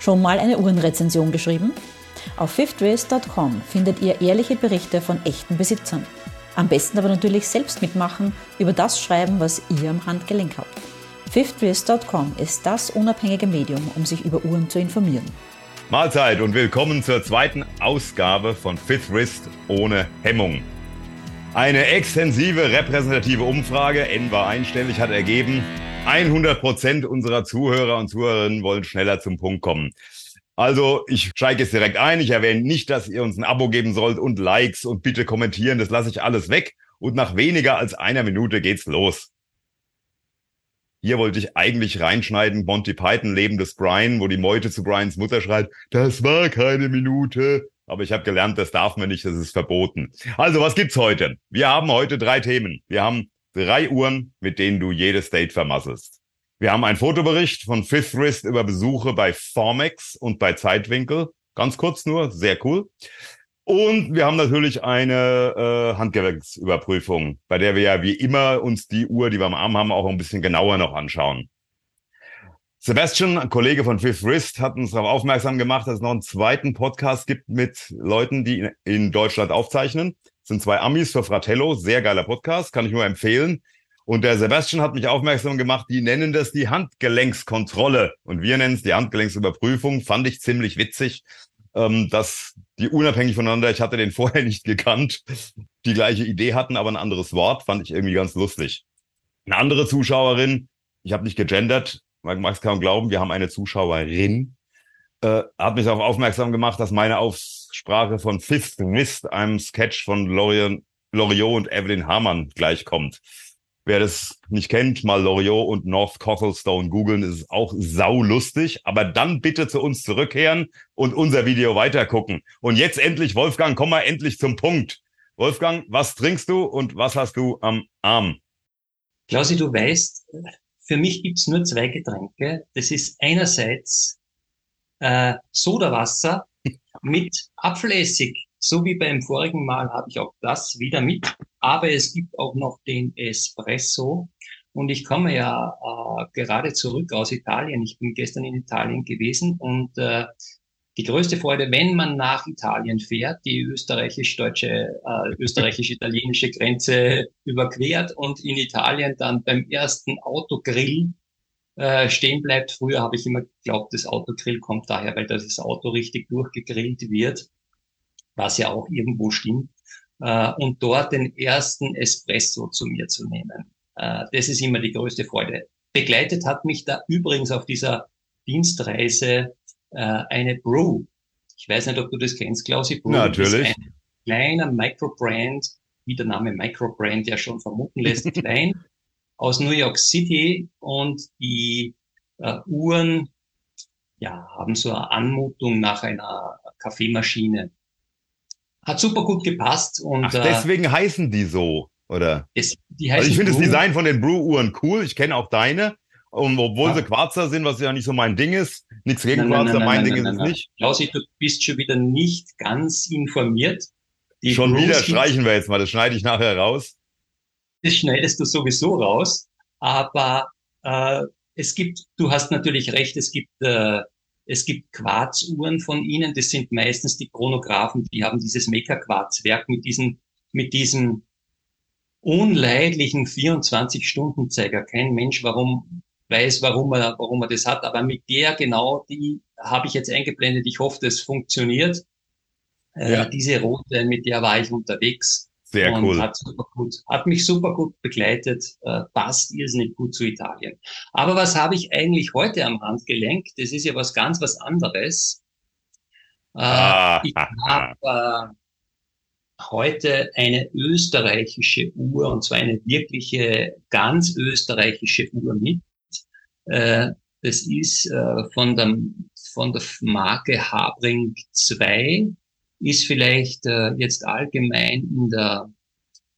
Schon mal eine Uhrenrezension geschrieben? Auf fifthrace.com findet ihr ehrliche Berichte von echten Besitzern. Am besten aber natürlich selbst mitmachen, über das schreiben, was ihr am Handgelenk habt. fifthwrist.com ist das unabhängige Medium, um sich über Uhren zu informieren. Mahlzeit und willkommen zur zweiten Ausgabe von Fifth Wrist ohne Hemmung. Eine extensive repräsentative Umfrage, N war einstellig, hat ergeben, 100 Prozent unserer Zuhörer und Zuhörerinnen wollen schneller zum Punkt kommen. Also ich steige jetzt direkt ein. Ich erwähne nicht, dass ihr uns ein Abo geben sollt und Likes und bitte kommentieren. Das lasse ich alles weg. Und nach weniger als einer Minute geht's los. Hier wollte ich eigentlich reinschneiden, Monty Python, Leben des Brian, wo die Meute zu Brians Mutter schreit, das war keine Minute. Aber ich habe gelernt, das darf man nicht, das ist verboten. Also, was gibt's heute? Wir haben heute drei Themen. Wir haben drei Uhren, mit denen du jedes Date vermasselst. Wir haben einen Fotobericht von Fifth Wrist über Besuche bei Formex und bei Zeitwinkel. Ganz kurz nur, sehr cool. Und wir haben natürlich eine äh, Handgelenksüberprüfung, bei der wir ja wie immer uns die Uhr, die wir am Arm haben, auch ein bisschen genauer noch anschauen. Sebastian, ein Kollege von Fifth Wrist, hat uns darauf aufmerksam gemacht, dass es noch einen zweiten Podcast gibt mit Leuten, die in Deutschland aufzeichnen. Sind zwei Amis für Fratello, sehr geiler Podcast, kann ich nur empfehlen. Und der Sebastian hat mich aufmerksam gemacht, die nennen das die Handgelenkskontrolle. Und wir nennen es die Handgelenksüberprüfung. Fand ich ziemlich witzig, ähm, dass die unabhängig voneinander, ich hatte den vorher nicht gekannt, die gleiche Idee hatten, aber ein anderes Wort. Fand ich irgendwie ganz lustig. Eine andere Zuschauerin, ich habe nicht gegendert, man mag es kaum glauben, wir haben eine Zuschauerin, äh, hat mich auch aufmerksam gemacht, dass meine Aussprache von Fifth Mist, einem Sketch von Loriot und Evelyn Hamann gleichkommt. Wer das nicht kennt, mal Loriot und North Cottlestone googeln, ist auch saulustig. Aber dann bitte zu uns zurückkehren und unser Video weitergucken. Und jetzt endlich, Wolfgang, komm mal endlich zum Punkt. Wolfgang, was trinkst du und was hast du am Arm? Klausi, du weißt, für mich gibt's nur zwei Getränke. Das ist einerseits äh, Sodawasser mit Apfelessig so wie beim vorigen Mal habe ich auch das wieder mit, aber es gibt auch noch den Espresso. Und ich komme ja äh, gerade zurück aus Italien. Ich bin gestern in Italien gewesen und äh, die größte Freude, wenn man nach Italien fährt, die österreichisch-deutsche, äh, österreichisch-italienische Grenze überquert und in Italien dann beim ersten Autogrill äh, stehen bleibt. Früher habe ich immer geglaubt, das Autogrill kommt daher, weil das Auto richtig durchgegrillt wird was ja auch irgendwo stimmt, äh, und dort den ersten Espresso zu mir zu nehmen. Äh, das ist immer die größte Freude. Begleitet hat mich da übrigens auf dieser Dienstreise äh, eine Brew. Ich weiß nicht, ob du das kennst, Klausi. Brew Natürlich. Ist ein kleiner Microbrand, wie der Name Microbrand ja schon vermuten lässt, klein, aus New York City und die äh, Uhren ja, haben so eine Anmutung nach einer Kaffeemaschine. Hat super gut gepasst. Und, Ach, äh, deswegen äh, heißen die so, oder? Es, die heißen also ich finde das Design von den Brew-Uhren cool. Ich kenne auch deine. Und obwohl ja. sie Quarzer sind, was ja nicht so mein Ding ist, nichts gegen nein, Quarzer, nein, nein, mein Ding ist es nicht. Klausi, du bist schon wieder nicht ganz informiert. Die schon Brews wieder streichen wir jetzt mal, das schneide ich nachher raus. Das schneidest du sowieso raus, aber äh, es gibt, du hast natürlich recht, es gibt äh, es gibt Quarzuhren von ihnen, das sind meistens die Chronographen, die haben dieses Mega-Quarzwerk mit diesem, mit diesem unleidlichen 24-Stunden-Zeiger. Kein Mensch, warum weiß, warum er, warum er das hat, aber mit der genau, die habe ich jetzt eingeblendet. Ich hoffe, das funktioniert. Äh, ja. Äh, diese rote, mit der war ich unterwegs. Sehr und cool. Hat, super gut, hat mich super gut begleitet, äh, passt irrsinnig gut zu Italien. Aber was habe ich eigentlich heute am Handgelenk? Das ist ja was ganz was anderes. Äh, ah, ich habe äh, heute eine österreichische Uhr, und zwar eine wirkliche, ganz österreichische Uhr mit. Äh, das ist äh, von, der, von der Marke Habring 2 ist vielleicht äh, jetzt allgemein in der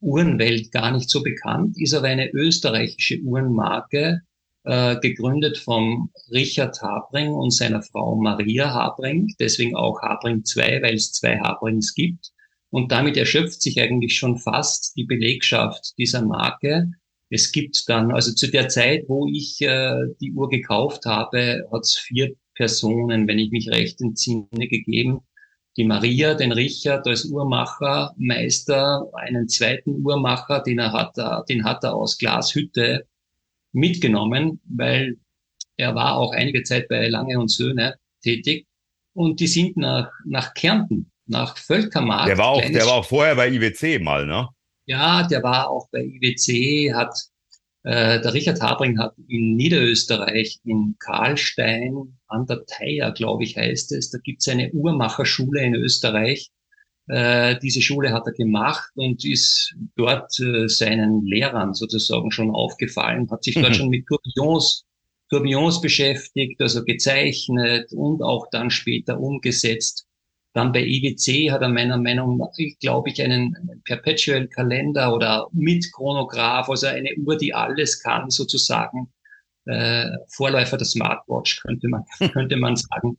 Uhrenwelt gar nicht so bekannt, ist aber eine österreichische Uhrenmarke, äh, gegründet vom Richard Habring und seiner Frau Maria Habring, deswegen auch Habring 2, weil es zwei Habrings gibt. Und damit erschöpft sich eigentlich schon fast die Belegschaft dieser Marke. Es gibt dann, also zu der Zeit, wo ich äh, die Uhr gekauft habe, hat es vier Personen, wenn ich mich recht entsinne, gegeben. Die Maria, den Richard als Uhrmacher, Meister, einen zweiten Uhrmacher, den er hat, den hat er aus Glashütte mitgenommen, weil er war auch einige Zeit bei Lange und Söhne tätig. Und die sind nach, nach Kärnten, nach Völkermarkt. Der war auch, der war auch vorher bei IWC mal, ne? Ja, der war auch bei IWC, hat äh, der Richard Habring hat in Niederösterreich, in Karlstein an der Theier, glaube ich, heißt es, da gibt es eine Uhrmacherschule in Österreich. Äh, diese Schule hat er gemacht und ist dort äh, seinen Lehrern sozusagen schon aufgefallen, hat sich dort mhm. schon mit Tourbillons, Tourbillons beschäftigt, also gezeichnet und auch dann später umgesetzt. Dann bei IWC hat er meiner Meinung nach, glaube ich, einen Perpetual Kalender oder mit Chronograph, also eine Uhr, die alles kann, sozusagen. Äh, Vorläufer der Smartwatch, könnte man, könnte man sagen,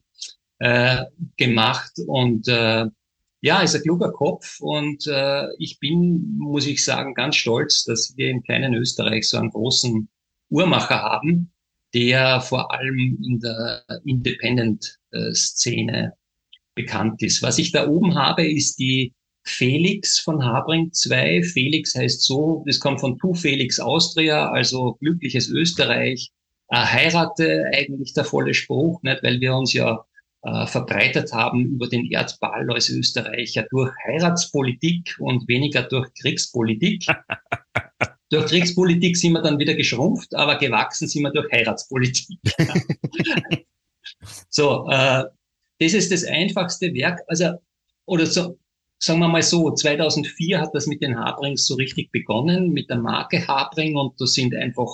äh, gemacht. Und äh, ja, ist ein kluger Kopf und äh, ich bin, muss ich sagen, ganz stolz, dass wir im kleinen Österreich so einen großen Uhrmacher haben, der vor allem in der Independent-Szene bekannt ist. Was ich da oben habe, ist die Felix von Habring 2. Felix heißt so, das kommt von Tu Felix Austria, also glückliches Österreich. Äh, heirate eigentlich der volle Spruch, nicht, weil wir uns ja äh, verbreitet haben über den Erdball als Österreicher durch Heiratspolitik und weniger durch Kriegspolitik. durch Kriegspolitik sind wir dann wieder geschrumpft, aber gewachsen sind wir durch Heiratspolitik. so, äh, das ist das einfachste Werk. Also, oder so, sagen wir mal so, 2004 hat das mit den Habrings so richtig begonnen, mit der Marke Habring und da sind einfach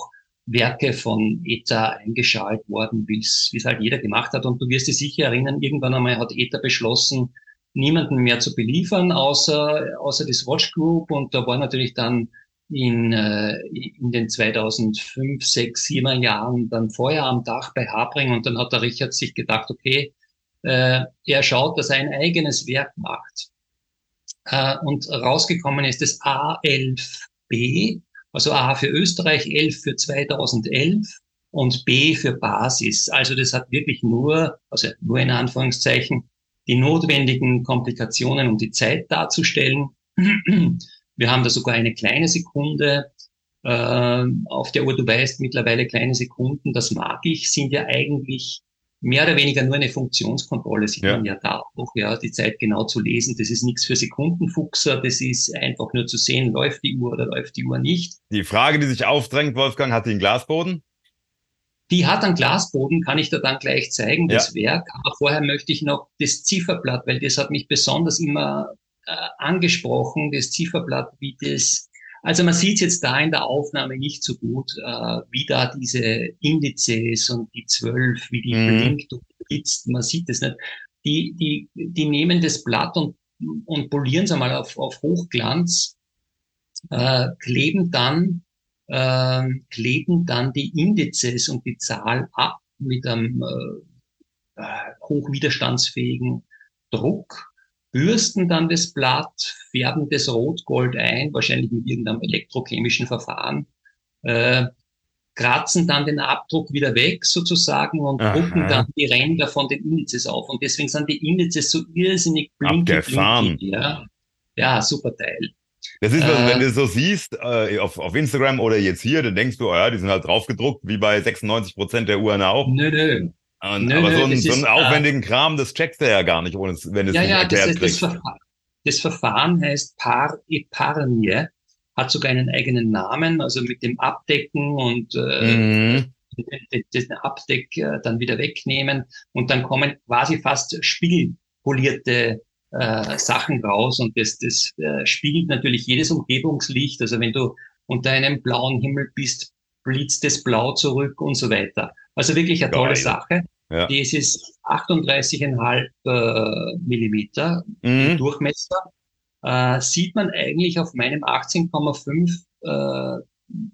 Werke von ETA eingeschaltet worden, wie es halt jeder gemacht hat. Und du wirst dich sicher erinnern, irgendwann einmal hat ETA beschlossen, niemanden mehr zu beliefern, außer, außer die Swatch Group. Und da war natürlich dann in, äh, in den 2005, 6, 7 Jahren dann Feuer am Dach bei Habring. Und dann hat der Richard sich gedacht, okay, äh, er schaut, dass er ein eigenes Werk macht. Äh, und rausgekommen ist das A11B, also A für Österreich, 11 für 2011 und B für Basis. Also das hat wirklich nur, also nur in Anführungszeichen, die notwendigen Komplikationen, um die Zeit darzustellen. Wir haben da sogar eine kleine Sekunde äh, auf der Uhr. Du weißt mittlerweile kleine Sekunden, das mag ich, sind ja eigentlich mehr oder weniger nur eine Funktionskontrolle, sieht ja. man ja da auch, ja, die Zeit genau zu lesen. Das ist nichts für Sekundenfuchser, das ist einfach nur zu sehen, läuft die Uhr oder läuft die Uhr nicht. Die Frage, die sich aufdrängt, Wolfgang, hat die einen Glasboden? Die hat einen Glasboden, kann ich da dann gleich zeigen, das ja. Werk. Aber vorher möchte ich noch das Zifferblatt, weil das hat mich besonders immer äh, angesprochen, das Zifferblatt, wie das also man sieht jetzt da in der Aufnahme nicht so gut, äh, wie da diese Indizes und die zwölf, wie die mhm. blinkt und blitzt. Man sieht es nicht. Die, die, die nehmen das Blatt und, und polieren es einmal auf, auf Hochglanz, äh, kleben dann äh, kleben dann die Indizes und die Zahl ab mit einem äh, äh hochwiderstandsfähigen Druck bürsten dann das Blatt, färben das Rotgold ein, wahrscheinlich mit irgendeinem elektrochemischen Verfahren, äh, kratzen dann den Abdruck wieder weg sozusagen und Aha. drucken dann die Ränder von den Indizes auf. Und deswegen sind die Indizes so irrsinnig blinky, blinky ja. ja, super Teil. Das ist, also, wenn du so siehst, äh, auf, auf Instagram oder jetzt hier, dann denkst du, oh ja, die sind halt draufgedruckt, wie bei 96 Prozent der Uhren auch. Nö, nö. Und, nö, aber so, einen, so einen aufwendigen äh, Kram, das checkst du ja gar nicht, ohne wenn es ja, nicht ja, erklärt das, das, Verfahren, das Verfahren heißt Par Epargne, hat sogar einen eigenen Namen, also mit dem Abdecken und äh, mhm. den Abdeck äh, dann wieder wegnehmen und dann kommen quasi fast spiegelpolierte äh, Sachen raus und das, das äh, spiegelt natürlich jedes Umgebungslicht. Also wenn du unter einem blauen Himmel bist, blitzt das Blau zurück und so weiter. Also wirklich eine tolle Geil. Sache. Ja. Das ist 38,5 äh, Millimeter mhm. Durchmesser. Äh, sieht man eigentlich auf meinem 18,5 äh,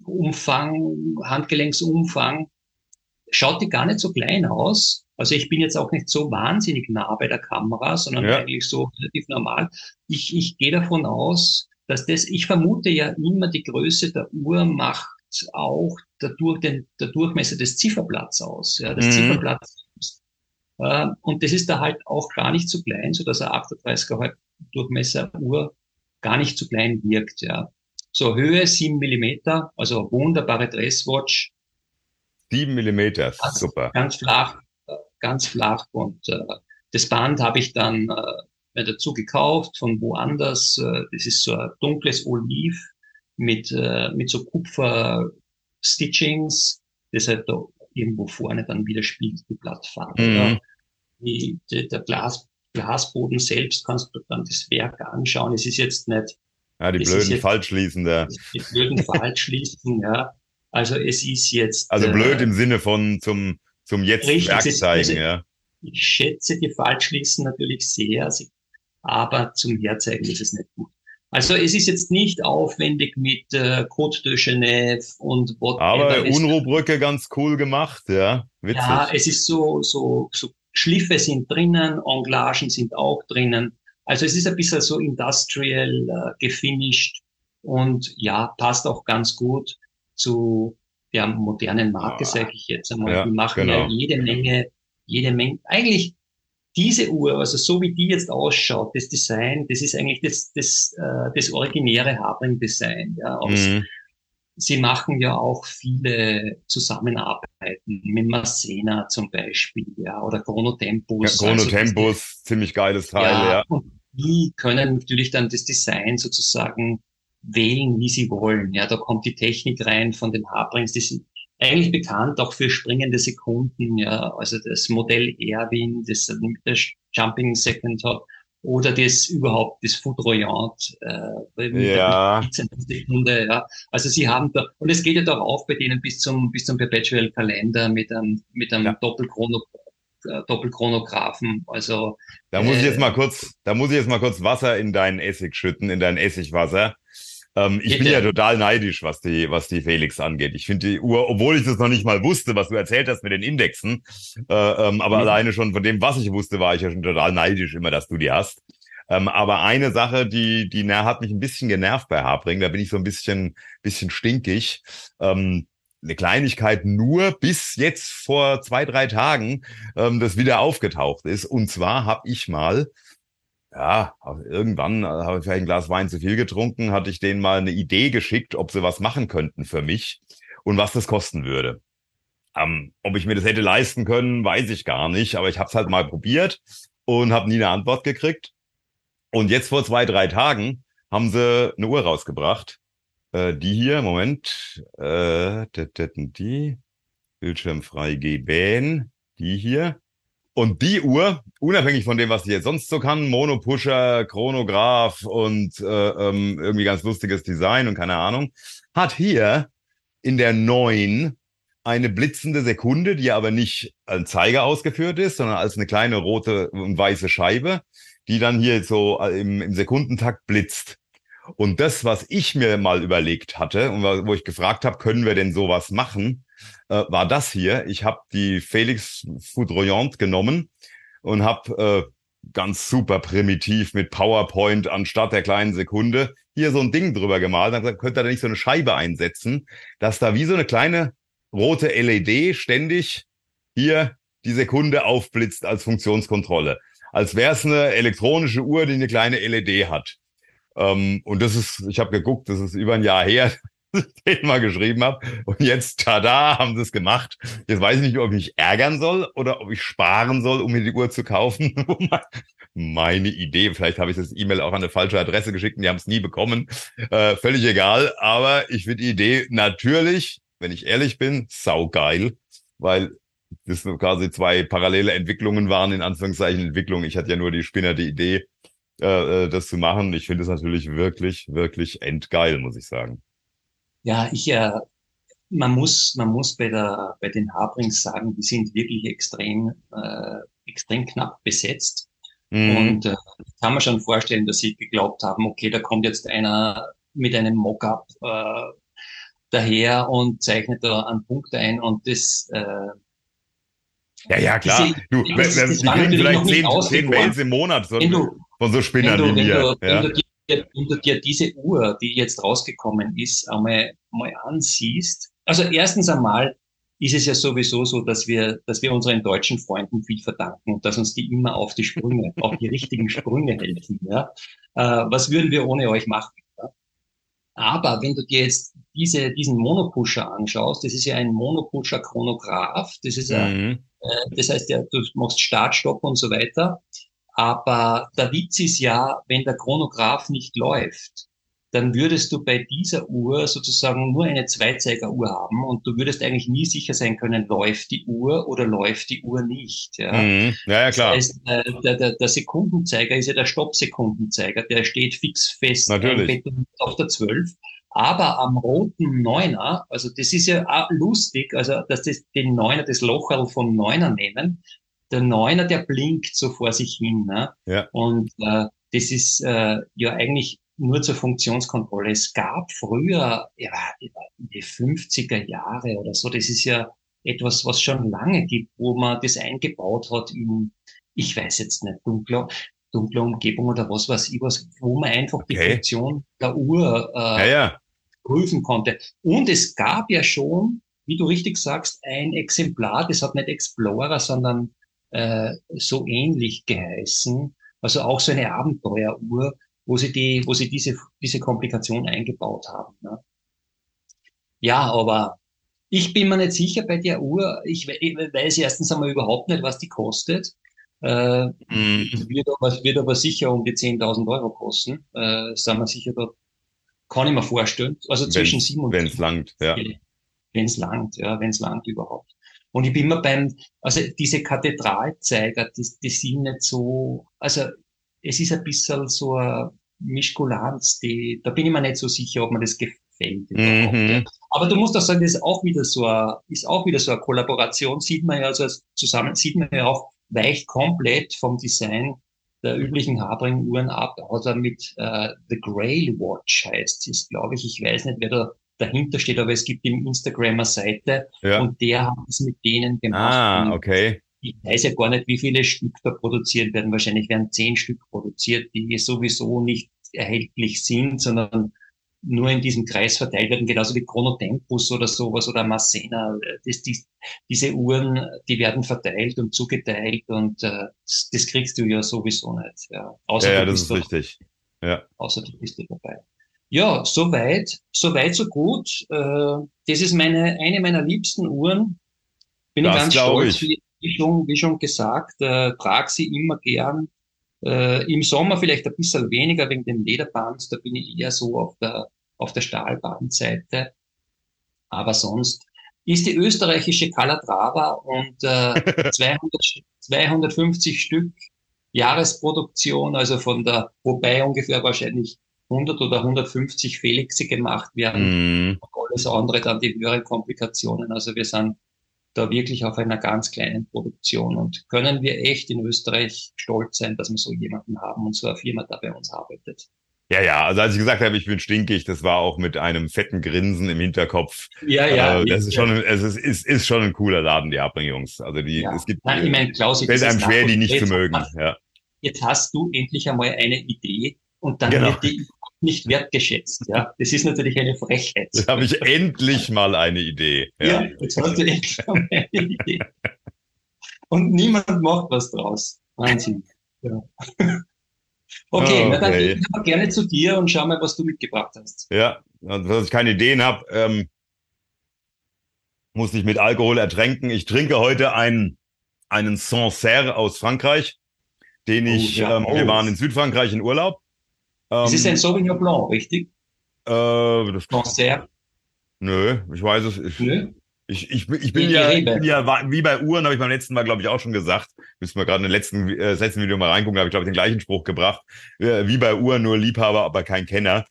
Umfang, Handgelenksumfang, schaut die gar nicht so klein aus. Also ich bin jetzt auch nicht so wahnsinnig nah bei der Kamera, sondern ja. eigentlich so relativ normal. Ich, ich gehe davon aus, dass das, ich vermute ja immer, die Größe der Uhr macht auch der, der, der Durchmesser des Zifferblatts aus. Ja, das mhm. Zifferblatt Äh, und das ist da halt auch gar nicht zu klein, so dass er 38er halt Durchmesser Uhr gar nicht zu klein wirkt. Ja. So Höhe sieben Millimeter, also wunderbare Dresswatch. Sieben Millimeter, super. Ganz flach, ganz flach. Und äh, das Band habe ich dann äh, dazu gekauft von woanders. Äh, das ist so ein dunkles Oliv mit, äh, mit so Kupfer-Stitchings, das halt da irgendwo vorne dann wieder spiegelt, die Blattfarbe. Mhm. Ja. Die, die, der Glas, Glasboden selbst kannst du dann das Werk anschauen. Es ist jetzt nicht. Ja, die blöden Falschschließende. Die blöden Falschschließen, ja. Also es ist jetzt. Also blöd äh, im Sinne von zum, zum jetzt richtig, Werk zeigen, also, ja. Ich schätze die Falschschließen natürlich sehr, aber zum Herzeigen ist es nicht gut. Also es ist jetzt nicht aufwendig mit äh, Côte de Genève und whatever. Aber Unruhbrücke ganz cool gemacht, ja. Witzig. Ja, es ist so, so, so Schliffe sind drinnen, Englagen sind auch drinnen. Also es ist ein bisschen so industrial äh, gefinisht und ja, passt auch ganz gut zu der modernen Marke, ah, sage ich jetzt einmal. Ja, die machen genau. ja jede Menge, jede Menge, eigentlich diese Uhr, also so wie die jetzt ausschaut, das Design, das ist eigentlich das, das, äh, das originäre Habring-Design. Ja, aus, mhm. Sie machen ja auch viele Zusammenarbeiten mit Masena zum Beispiel, ja, oder Chronotempus. Ja, Chronotempus, also ziemlich geiles Teil, ja. ja. Und die können natürlich dann das Design sozusagen wählen, wie sie wollen. Ja, da kommt die Technik rein von den Habrings, die sind eigentlich bekannt auch für springende Sekunden, ja, also das Modell Erwin, das Jumping Second hat, oder das überhaupt das Foudroyant, äh, ja. Sekunde, ja. Also sie haben da, und es geht ja doch auch bei denen bis zum, bis zum Perpetual Kalender mit einem, mit einem ja. Doppelchrono, äh, Doppelchronographen, also. Da muss äh, ich jetzt mal kurz, da muss ich jetzt mal kurz Wasser in deinen Essig schütten, in dein Essigwasser. Ähm, ich bin ja total neidisch, was die, was die Felix angeht. Ich finde die Uhr, obwohl ich das noch nicht mal wusste, was du erzählt hast mit den Indexen, äh, ähm, aber mhm. alleine schon von dem, was ich wusste, war ich ja schon total neidisch immer, dass du die hast. Ähm, aber eine Sache, die, die na, hat mich ein bisschen genervt bei Habring, da bin ich so ein bisschen, bisschen stinkig. Ähm, eine Kleinigkeit nur bis jetzt vor zwei, drei Tagen ähm, das wieder aufgetaucht ist. Und zwar habe ich mal ja, irgendwann äh, habe ich vielleicht ein Glas Wein zu viel getrunken, hatte ich denen mal eine Idee geschickt, ob sie was machen könnten für mich und was das kosten würde. Ähm, ob ich mir das hätte leisten können, weiß ich gar nicht, aber ich habe es halt mal probiert und habe nie eine Antwort gekriegt. Und jetzt vor zwei, drei Tagen haben sie eine Uhr rausgebracht. Äh, die hier, Moment, äh, die, bildschirmfrei geben, die hier. Und die Uhr, unabhängig von dem, was ich jetzt sonst so kann, Monopusher, Chronograph und äh, ähm, irgendwie ganz lustiges Design und keine Ahnung, hat hier in der neuen eine blitzende Sekunde, die aber nicht als Zeiger ausgeführt ist, sondern als eine kleine rote und weiße Scheibe, die dann hier so im, im Sekundentakt blitzt. Und das, was ich mir mal überlegt hatte und wo ich gefragt habe, können wir denn sowas machen, äh, war das hier. Ich habe die Felix Foudroyant genommen und habe äh, ganz super primitiv mit PowerPoint anstatt der kleinen Sekunde hier so ein Ding drüber gemalt. Dann gesagt, könnt ihr da nicht so eine Scheibe einsetzen, dass da wie so eine kleine rote LED ständig hier die Sekunde aufblitzt als Funktionskontrolle. Als wäre es eine elektronische Uhr, die eine kleine LED hat. Ähm, und das ist, ich habe geguckt, das ist über ein Jahr her. den mal geschrieben habe. Und jetzt, tada, haben sie es gemacht. Jetzt weiß ich nicht, ob ich mich ärgern soll oder ob ich sparen soll, um mir die Uhr zu kaufen. Meine Idee, vielleicht habe ich das E-Mail auch an eine falsche Adresse geschickt und die haben es nie bekommen. Äh, völlig egal. Aber ich finde die Idee natürlich, wenn ich ehrlich bin, saugeil, weil das quasi zwei parallele Entwicklungen waren, in Anführungszeichen Entwicklung. Ich hatte ja nur die Spinner die Idee, äh, äh das zu machen. Ich finde es natürlich wirklich, wirklich endgeil, muss ich sagen. Ja, ich, äh, man muss, man muss bei der, bei den Habrings sagen, die sind wirklich extrem, äh, extrem knapp besetzt. Mhm. Und äh, kann man schon vorstellen, dass sie geglaubt haben, okay, da kommt jetzt einer mit einem Mockup äh, daher und zeichnet da einen Punkt ein und das äh, ja, ja, klar. Du, das, das die kriegen vielleicht zehn, zehn Mails im Monat so, du, von so Spinnern wie mir. ja. wenn du wenn du dir diese Uhr, die jetzt rausgekommen ist, einmal, mal ansiehst, also erstens einmal, ist es ja sowieso so, dass wir, dass wir unseren deutschen Freunden viel verdanken und dass uns die immer auf die Sprünge, auf die richtigen Sprünge helfen. Ja? Äh, was würden wir ohne euch machen? Ja? Aber wenn du dir jetzt diese, diesen Monopusher anschaust, das ist ja ein Monopusher Chronograph, das ist ja, mhm. äh, das heißt ja, du machst Start, Stopp und so weiter. Aber der Witz ist ja, wenn der Chronograph nicht läuft, dann würdest du bei dieser Uhr sozusagen nur eine Zweizeigeruhr haben und du würdest eigentlich nie sicher sein können, läuft die Uhr oder läuft die Uhr nicht. Ja, mhm. ja, ja, klar. Das heißt, äh, der, der, der Sekundenzeiger ist ja der Stoppsekundenzeiger, der steht fix fest Natürlich. auf der 12. Aber am roten Neuner, also das ist ja auch lustig, also dass das den Neuner, das Locherl vom Neuner nehmen, der Neuner, der blinkt so vor sich hin. Ne? Ja. Und äh, das ist äh, ja eigentlich nur zur Funktionskontrolle. Es gab früher, ja, die 50er Jahre oder so, das ist ja etwas, was schon lange gibt, wo man das eingebaut hat in, ich weiß jetzt nicht, dunkler, dunkler Umgebung oder was weiß ich was, wo man einfach okay. die Funktion der Uhr äh, ja, ja. prüfen konnte. Und es gab ja schon, wie du richtig sagst, ein Exemplar, das hat nicht Explorer, sondern äh, so ähnlich geheißen. Also auch so eine Abenteueruhr, wo sie die, wo sie diese, diese Komplikation eingebaut haben. Ne? Ja, aber ich bin mir nicht sicher bei der Uhr. Ich, ich weiß erstens einmal überhaupt nicht, was die kostet. Äh, mhm. wird, aber, wird aber sicher um die 10.000 Euro kosten. Äh, sind wir sicher da, kann ich mir vorstellen. Also zwischen sieben und Wenn es langt, ja. Wenn es langt, ja, wenn es langt überhaupt. Und ich bin immer beim, also diese Kathedralzeiger, die, die sind nicht so, also es ist ein bisschen so eine Mischkulanz, die, da bin ich mir nicht so sicher, ob mir das gefällt. Mhm. Aber du musst auch sagen, das ist auch wieder so eine, ist auch wieder so eine Kollaboration, sieht man ja, also zusammen sieht man ja auch, weicht komplett vom Design der üblichen Habring-Uhren ab, außer mit äh, The Grail Watch heißt es, glaube ich. Ich weiß nicht, wer da dahinter steht, aber es gibt im Instagram eine Seite ja. und der hat es mit denen gemacht. Ah, okay. Ich weiß ja gar nicht, wie viele Stück da produziert werden. Wahrscheinlich werden zehn Stück produziert, die sowieso nicht erhältlich sind, sondern nur in diesem Kreis verteilt werden, genauso wie Chronotempus oder sowas oder Massena. Das, die, diese Uhren, die werden verteilt und zugeteilt und äh, das, das kriegst du ja sowieso nicht. Ja, außer ja, ja das ist richtig. Ja. Außer du bist dabei. Ja, soweit, soweit so gut. Äh, das ist meine, eine meiner liebsten Uhren. Bin das ich ganz stolz, ich. Wie, schon, wie schon gesagt, äh, trage sie immer gern. Äh, Im Sommer vielleicht ein bisschen weniger wegen den Lederbands, da bin ich eher so auf der, auf der Stahlbandseite. Aber sonst ist die österreichische Calatrava und äh, 200, 250 Stück Jahresproduktion, also von der, wobei ungefähr wahrscheinlich 100 oder 150 Felixe gemacht werden. Mm. alles andere dann die höheren Komplikationen. Also wir sind da wirklich auf einer ganz kleinen Produktion und können wir echt in Österreich stolz sein, dass wir so jemanden haben und so eine Firma da bei uns arbeitet. Ja, ja, also als ich gesagt habe, ich bin stinkig, das war auch mit einem fetten Grinsen im Hinterkopf. Ja, ja. Äh, das ist schon, es ist, ist, ist schon ein cooler Laden, die Abring Jungs. Also die, ja. es gibt, Nein, ich meine, Klaus, fällt einem schwer, die nicht zu mögen. ja. Jetzt hast du endlich einmal eine Idee und dann genau. wird die nicht wertgeschätzt. Ja, das ist natürlich eine Frechheit. Jetzt habe ich endlich mal eine Idee. Ja, ja jetzt hast du endlich mal eine Idee. Und niemand macht was draus. Wahnsinn. Ja. Okay, oh, na dann okay. ich gerne zu dir und schau mal, was du mitgebracht hast. Ja, also, dass ich keine Ideen habe, ähm, muss ich mit Alkohol ertränken. Ich trinke heute einen, einen Sancerre aus Frankreich, den oh, ich, oh, ja. ähm, wir oh. waren in Südfrankreich in Urlaub es ist ein ähm, Sauvignon Blanc, richtig? Äh, das Concert? Nö, ich weiß es. Ich, nö? Ich, ich, ich, bin, ja, ich bin ja, wie bei Uhren, habe ich beim letzten Mal, glaube ich, auch schon gesagt. Müssen wir gerade in den letzten, äh, letzten Video mal reingucken, habe ich, glaube ich, den gleichen Spruch gebracht. Äh, wie bei Uhren, nur Liebhaber, aber kein Kenner.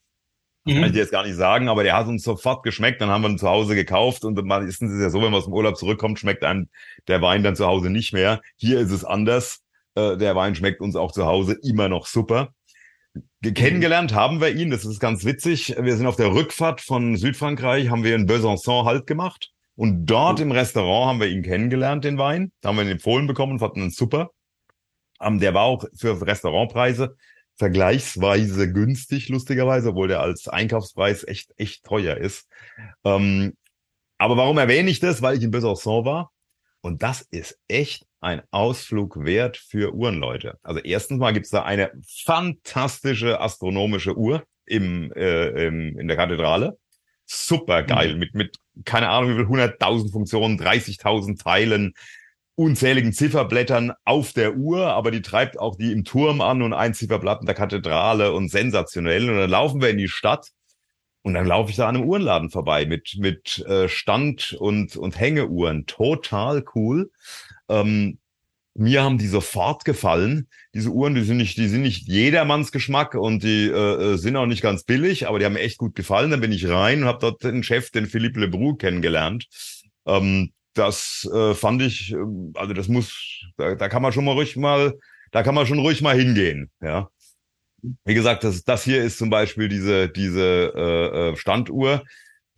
Mhm. kann ich dir jetzt gar nicht sagen, aber der hat uns sofort geschmeckt, dann haben wir ihn zu Hause gekauft und meistens ist es ja so, wenn man aus dem Urlaub zurückkommt, schmeckt einem der Wein dann zu Hause nicht mehr. Hier ist es anders. Äh, der Wein schmeckt uns auch zu Hause immer noch super. Kennengelernt haben wir ihn, das ist ganz witzig. Wir sind auf der Rückfahrt von Südfrankreich, haben wir in Besançon Halt gemacht. Und dort im Restaurant haben wir ihn kennengelernt, den Wein. Da haben wir ihn empfohlen bekommen und fanden ihn super. Ähm, der war auch für Restaurantpreise vergleichsweise günstig, lustigerweise, obwohl der als Einkaufspreis echt, echt teuer ist. Ähm, Aber warum erwähne ich das? Weil ich in Besançon war. Und das ist echt ein Ausflug wert für Uhrenleute. Also erstens mal gibt's da eine fantastische astronomische Uhr im, äh, im, in der Kathedrale. Super geil, mhm. mit, mit, keine Ahnung, wie viel, 100.000 Funktionen, 30.000 Teilen, unzähligen Zifferblättern auf der Uhr, aber die treibt auch die im Turm an und ein Zifferblatt in der Kathedrale und sensationell. Und dann laufen wir in die Stadt und dann laufe ich da an einem Uhrenladen vorbei mit, mit äh, Stand und, und Hängeuhren. Total cool. Ähm, mir haben die sofort gefallen. Diese Uhren, die sind nicht, die sind nicht jedermanns Geschmack und die äh, äh, sind auch nicht ganz billig, aber die haben mir echt gut gefallen. Dann bin ich rein und habe dort den Chef, den Philippe Lebrou, kennengelernt. Ähm, das äh, fand ich, äh, also das muss, da, da kann man schon mal ruhig mal, da kann man schon ruhig mal hingehen, ja. Wie gesagt, das, das hier ist zum Beispiel diese, diese äh, äh Standuhr,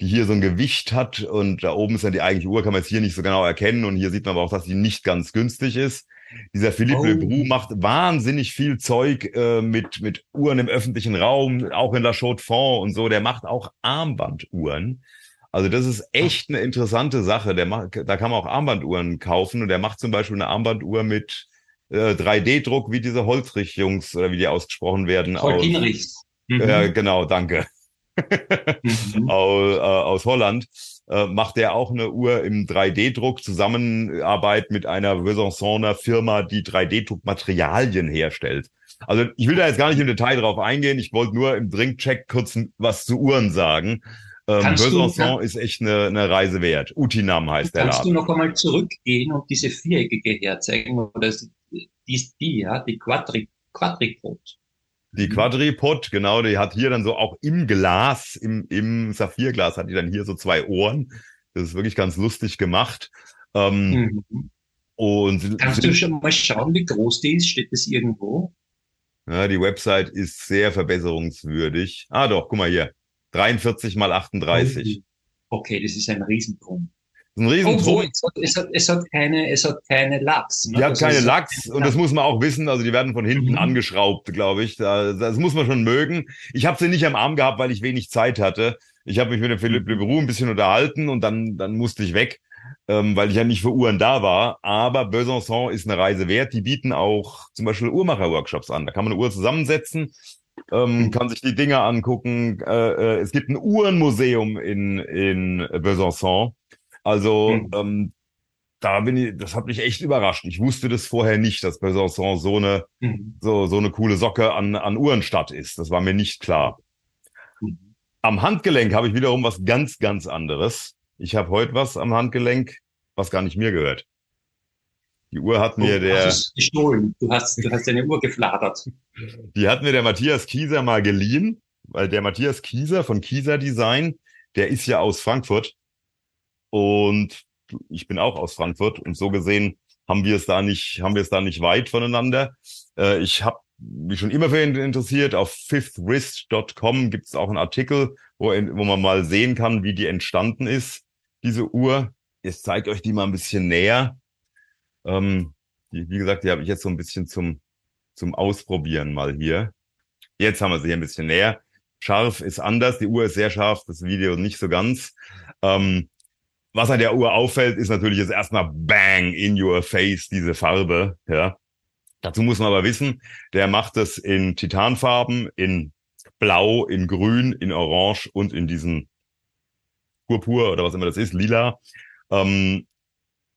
die hier so ein Gewicht hat und da oben ist dann die eigentliche Uhr, kann man jetzt hier nicht so genau erkennen und hier sieht man aber auch, dass die nicht ganz günstig ist. Dieser Philippe oh. Lebrou macht wahnsinnig viel Zeug äh, mit, mit Uhren im öffentlichen Raum, auch in La Chaux-de-Fonds und so. Der macht auch Armbanduhren. Also das ist echt eine interessante Sache. Der macht, da kann man auch Armbanduhren kaufen und der macht zum Beispiel eine Armbanduhr mit äh, 3D-Druck, wie diese Holzrich-Jungs oder wie die ausgesprochen werden. Holtinrichs. Mhm. Äh, genau, danke. Mhm. aus, äh, aus Holland äh, macht er auch eine Uhr im 3D-Druck, Zusammenarbeit mit einer Besançoner Firma, die 3D-Druckmaterialien herstellt. Also ich will da jetzt gar nicht im Detail drauf eingehen. Ich wollte nur im Drinkcheck kurz was zu Uhren sagen. Ähm, Besançon ist echt eine, eine Reise wert. Utinam heißt der Laden. Kannst du noch einmal zurückgehen und diese viereckige herzeigen? Oder die ist die, ja, die Quadri, Quadripod. Die Quadripod, genau, die hat hier dann so auch im Glas, im, im Saphirglas hat die dann hier so zwei Ohren. Das ist wirklich ganz lustig gemacht. Ähm, mhm. und Kannst du schon mal schauen, wie groß die ist? Steht das irgendwo? Ja, die Website ist sehr verbesserungswürdig. Ah, doch, guck mal hier. 43 mal 38. Okay, das ist ein Riesenpunkt. Ein Riesenpunkt. Oh, es, hat, es, hat, keine, es hat keine Lachs. Ne? Die hat also keine Lachs und das muss man auch wissen. Also die werden von hinten mhm. angeschraubt, glaube ich. das muss man schon mögen. Ich habe sie nicht am Arm gehabt, weil ich wenig Zeit hatte. Ich habe mich mit dem Philipp. Leberoux ein bisschen unterhalten und dann, dann musste ich weg, ähm, weil ich ja nicht für Uhren da war. Aber Besançon ist eine Reise wert. Die bieten auch zum Beispiel Uhrmacher-Workshops an. Da kann man eine Uhr zusammensetzen ähm, mhm. kann sich die Dinge angucken. Äh, äh, es gibt ein Uhrenmuseum in, in Besançon. Also mhm. ähm, da bin ich, das hat mich echt überrascht. Ich wusste das vorher nicht, dass Besançon so eine, mhm. so, so eine coole Socke an, an Uhrenstadt ist. Das war mir nicht klar. Mhm. Am Handgelenk habe ich wiederum was ganz, ganz anderes. Ich habe heute was am Handgelenk, was gar nicht mir gehört. Die Uhr hat mir oh, der. Hast gestohlen. Du hast, du hast deine Uhr gefladert. Die hat mir der Matthias Kieser mal geliehen, weil der Matthias Kieser von Kieser Design, der ist ja aus Frankfurt. Und ich bin auch aus Frankfurt. Und so gesehen haben wir es da nicht, haben wir es da nicht weit voneinander. Äh, ich habe mich schon immer für ihn interessiert. Auf fifthwrist.com gibt es auch einen Artikel, wo, wo man mal sehen kann, wie die entstanden ist, diese Uhr. Ich zeige euch die mal ein bisschen näher. Ähm, die, wie gesagt, die habe ich jetzt so ein bisschen zum, zum Ausprobieren mal hier. Jetzt haben wir sie hier ein bisschen näher. Scharf ist anders, die Uhr ist sehr scharf, das Video nicht so ganz. Ähm, was an der Uhr auffällt, ist natürlich jetzt erstmal bang in your face, diese Farbe, ja. Dazu muss man aber wissen, der macht es in Titanfarben, in Blau, in Grün, in Orange und in diesen Purpur oder was immer das ist, Lila. Ähm,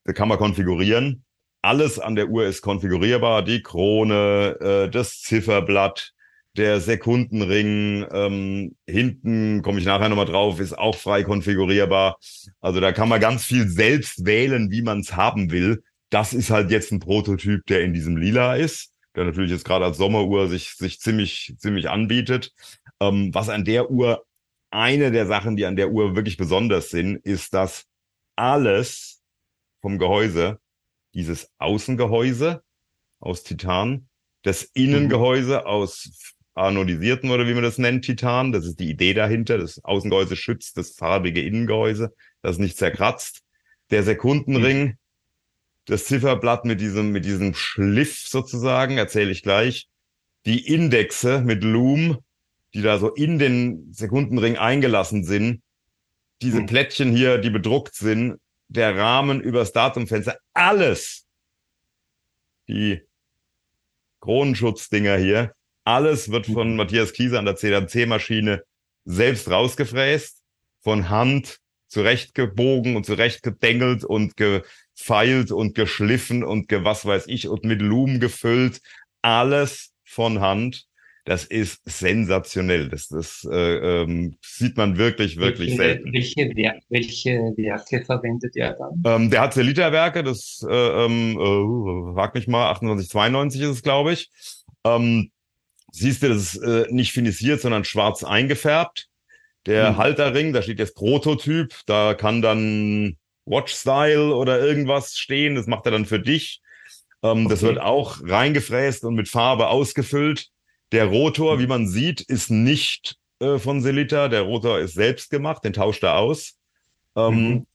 da kann man konfigurieren alles an der Uhr ist konfigurierbar. Die Krone, äh, das Zifferblatt, der Sekundenring, ähm, hinten komme ich nachher nochmal drauf, ist auch frei konfigurierbar. Also da kann man ganz viel selbst wählen, wie man es haben will. Das ist halt jetzt ein Prototyp, der in diesem Lila ist, der natürlich jetzt gerade als Sommeruhr sich, sich ziemlich, ziemlich anbietet. Ähm, was an der Uhr, eine der Sachen, die an der Uhr wirklich besonders sind, ist, dass alles vom Gehäuse dieses Außengehäuse aus Titan, das Innengehäuse mhm. aus anodisierten oder wie man das nennt, Titan. Das ist die Idee dahinter. Das Außengehäuse schützt das farbige Innengehäuse, das nicht zerkratzt. Der Sekundenring, mhm. das Zifferblatt mit diesem, mit diesem Schliff sozusagen, erzähle ich gleich. Die Indexe mit Loom, die da so in den Sekundenring eingelassen sind, diese Hm. Plättchen hier, die bedruckt sind, der Rahmen übers Datumfenster, alles. Die Kronenschutzdinger hier, alles wird von Mhm. Matthias Kieser an der CNC-Maschine selbst rausgefräst, von Hand zurechtgebogen und zurechtgedengelt und gefeilt und geschliffen und ge was weiß ich und mit Lumen gefüllt. Alles von Hand. Das ist sensationell. Das, das äh, ähm, sieht man wirklich, wirklich welche, selten. Welche, Wer welche Werke verwendet er dann? Ähm, der hat Selita-Werke, das äh, ähm, äh, frag mich mal, 2892 ist es, glaube ich. Ähm, siehst du, das ist äh, nicht finisiert, sondern schwarz eingefärbt. Der Mhm. Halterring, da steht jetzt Prototyp, da kann dann Watch Style oder irgendwas stehen, das macht er dann für dich. Ähm, Das Okay. wird auch reingefräst und mit Farbe ausgefüllt. Der Rotor, wie man sieht, ist nicht äh, von Selita. Der Rotor ist selbst gemacht, den tauscht er aus. Ähm, Mhm.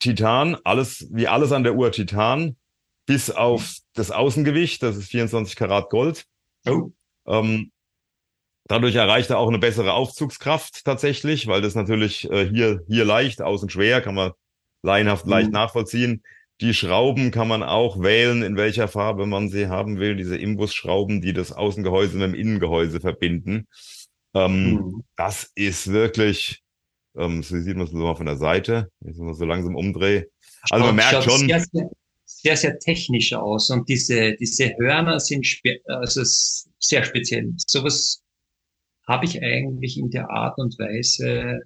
Titan, alles, wie alles an der Uhr Titan, bis auf das Außengewicht, das ist 24 Karat Gold. Oh, Ähm, dadurch erreicht er auch eine bessere Aufzugskraft tatsächlich, weil das natürlich äh, hier, hier leicht, außen schwer, kann man laienhaft Mhm. leicht nachvollziehen. Die Schrauben kann man auch wählen, in welcher Farbe man sie haben will. Diese Imbusschrauben, die das Außengehäuse mit dem Innengehäuse verbinden. Ähm, mhm. Das ist wirklich, ähm, so sieht man es so mal von der Seite, wenn ich es mal so langsam umdrehe. Also man Schaut- merkt schon, Sehr, sehr, sehr, sehr technisch aus und diese, diese Hörner sind also s- sehr speziell. Sowas habe ich eigentlich in der Art und Weise,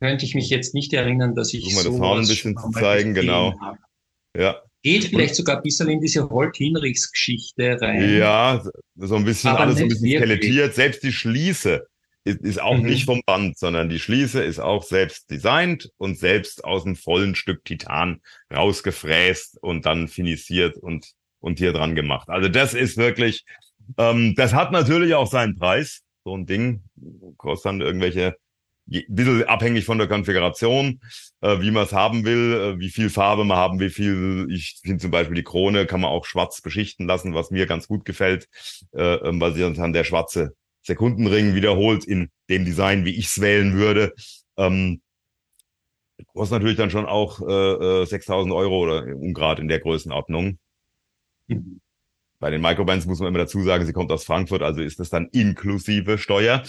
könnte ich mich jetzt nicht erinnern, dass ich mal das Horn ein bisschen zu zeigen, genau. habe. ja, Geht vielleicht sogar ein bisschen in diese Holt-Hinrichs-Geschichte rein. ja, so ein bisschen Aber alles so ein bisschen skelettiert. Selbst die Schließe ist, ist auch Mhm. nicht vom Band, sondern die Schließe ist auch selbst designt und selbst aus einem vollen Stück Titan rausgefräst und dann finisiert und, und hier dran gemacht. Also das ist wirklich, ähm, das hat natürlich auch seinen Preis. So ein Ding kostet dann irgendwelche, je- bisschen abhängig von der Konfiguration, äh, wie man es haben will, äh, wie viel Farbe man haben, wie viel, ich finde zum Beispiel die Krone kann man auch schwarz beschichten lassen, was mir ganz gut gefällt, äh, ähm, weil sich dann der schwarze Sekundenring wiederholt in dem Design, wie ich es wählen würde. Ähm, kostet natürlich dann schon auch äh, äh, 6.000 Euro oder ungrad in der Größenordnung. Mhm. Bei den Microbands muss man immer dazu sagen, sie kommt aus Frankfurt, also ist das dann inklusive Steuer.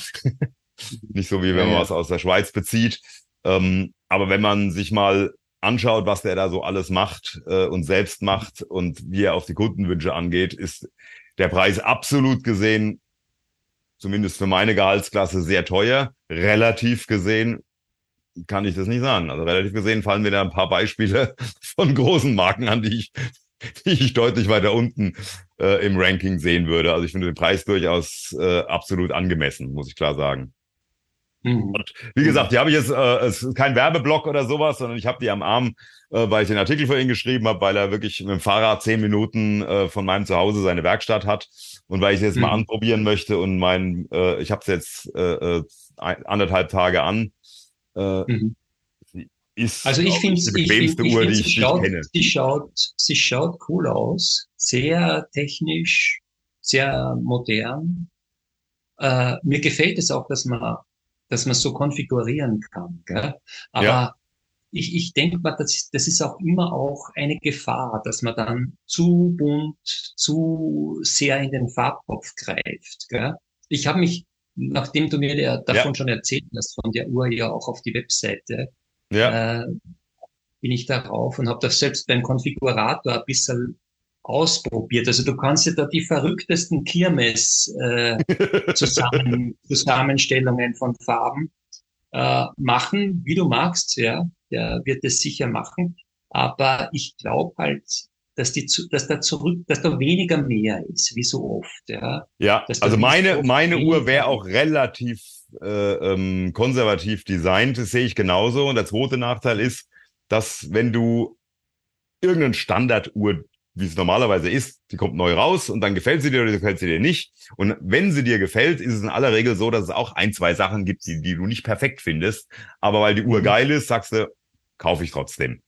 Nicht so wie wenn man ja. was aus der Schweiz bezieht. Ähm, aber wenn man sich mal anschaut, was der da so alles macht äh, und selbst macht und wie er auf die Kundenwünsche angeht, ist der Preis absolut gesehen, zumindest für meine Gehaltsklasse, sehr teuer. Relativ gesehen kann ich das nicht sagen. Also relativ gesehen fallen mir da ein paar Beispiele von großen Marken an, die ich, die ich deutlich weiter unten äh, im Ranking sehen würde. Also ich finde den Preis durchaus äh, absolut angemessen, muss ich klar sagen. Mhm. Wie gesagt, die habe ich jetzt, äh, es ist kein Werbeblock oder sowas, sondern ich habe die am Arm, äh, weil ich den Artikel für ihn geschrieben habe, weil er wirklich mit dem Fahrrad zehn Minuten äh, von meinem Zuhause seine Werkstatt hat und weil ich es jetzt mal Mhm. anprobieren möchte und mein, äh, ich habe es jetzt äh, äh, anderthalb Tage an, äh, Mhm. ist Also ich finde, die bequemste ich, Uhr, find, ich, die ich schaut, kenne. sie schaut, sie schaut cool aus, sehr technisch, sehr modern. Äh, mir gefällt es auch, dass man, dass man so konfigurieren kann. Gell? Aber Ja. ich, ich denke mal, das ist, das ist auch immer auch eine Gefahr, dass man dann zu bunt, zu sehr in den Farbtopf greift. Gell? Ich habe mich, nachdem du mir der, davon schon erzählt hast, von der Uhr ja auch auf die Webseite, Ja, äh, bin ich darauf und habe das selbst beim Konfigurator ein bisschen ausprobiert. Also du kannst ja da die verrücktesten Kirmes äh, zusammen, Zusammenstellungen von Farben äh, machen, wie du magst, ja. Der wird es sicher machen. Aber ich glaube halt, dass die, zu- dass da zurück, dass da weniger mehr ist, wie so oft, ja. ja. Also meine, so meine Uhr wäre auch relativ äh, ähm, konservativ designt, das sehe ich genauso. Und der zweite Nachteil ist, dass wenn du irgendeine Standarduhr, wie es normalerweise ist, die kommt neu raus und dann gefällt sie dir oder gefällt sie dir nicht. Und wenn sie dir gefällt, ist es in aller Regel so, dass es auch ein, zwei Sachen gibt, die, die du nicht perfekt findest. Aber weil die Uhr Mhm. geil ist, sagst du, kaufe ich trotzdem.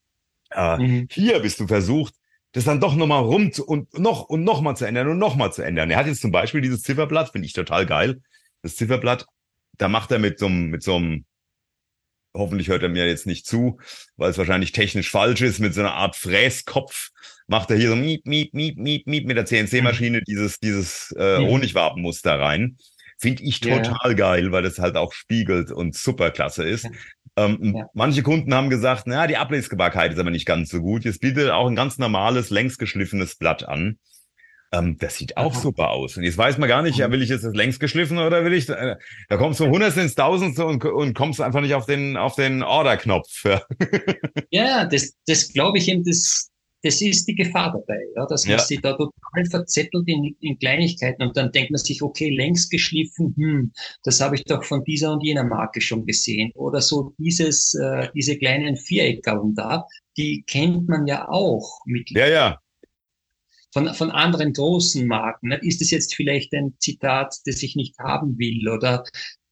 Äh, Mhm. hier bist du versucht, das dann doch nochmal rum zu, und noch und noch mal zu ändern und noch mal zu ändern. Er hat jetzt zum Beispiel dieses Zifferblatt, finde ich total geil. Das Zifferblatt, da macht er mit so einem, mit so einem hoffentlich hört er mir jetzt nicht zu, weil es wahrscheinlich technisch falsch ist, mit so einer Art Fräskopf macht er hier so miep, miep, miep, miep, miep mit der CNC-Maschine dieses, dieses äh, mhm. Honigwabenmuster rein. Finde ich total ja. geil, weil das halt auch spiegelt und super klasse ist. Ähm, ja. Manche Kunden haben gesagt, na, die Ablesbarkeit ist aber nicht ganz so gut. Jetzt bietet auch ein ganz normales, längst geschliffenes Blatt an. Ähm, das sieht auch Aha. super aus. Und jetzt weiß man gar nicht, ja, will ich jetzt das längst geschliffen oder will ich, äh, da kommst du von Hundertstel ins Tausendste und, und kommst einfach nicht auf den, auf den Order-Knopf. ja, das, das glaube ich eben, das, das ist die Gefahr dabei, ja, dass man ja. sich da total verzettelt in, in Kleinigkeiten und dann denkt man sich, okay, längst geschliffen, hm, das habe ich doch von dieser und jener Marke schon gesehen. Oder so dieses, äh, diese kleinen Vierecker da, die kennt man ja auch mit. Ja, ja. Von, von anderen großen Marken. Ne? Ist es jetzt vielleicht ein Zitat, das ich nicht haben will? Oder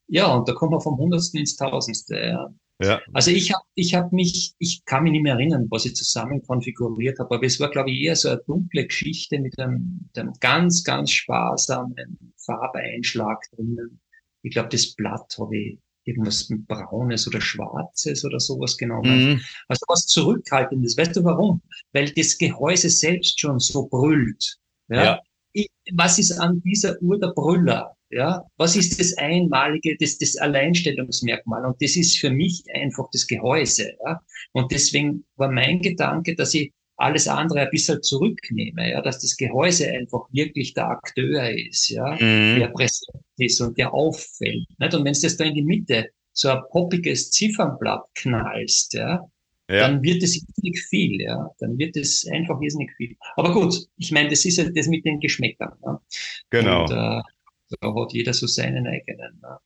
ja, und da kommt man vom Hundertsten ins Tausendste. Ja. Ja. Also ich habe ich hab mich, ich kann mich nicht mehr erinnern, was ich zusammen konfiguriert habe, aber es war, glaube ich, eher so eine dunkle Geschichte mit einem, mit einem ganz, ganz sparsamen Farbeinschlag drinnen. Ich glaube, das Blatt habe ich irgendwas Braunes oder Schwarzes oder sowas genommen. Mhm. Also was Zurückhaltendes. Weißt du warum? Weil das Gehäuse selbst schon so brüllt. Ja? ja. Ich, was ist an dieser Uhr der Brüller? Ja, was ist das Einmalige, das, das Alleinstellungsmerkmal? Und das ist für mich einfach das Gehäuse. Ja? Und deswegen war mein Gedanke, dass ich alles andere ein bisschen zurücknehme, ja, dass das Gehäuse einfach wirklich der Akteur ist, ja, mhm. der präsent ist und der auffällt. Nicht? Und wenn du das da in die Mitte so ein poppiges Ziffernblatt knallst, ja, ja. dann wird es irrsinnig viel, ja. Dann wird es einfach irrsinnig viel. Aber gut, ich meine, das ist ja das mit den Geschmäckern. Ja? Genau. Und, äh, da hat jeder so seinen eigenen. Ne?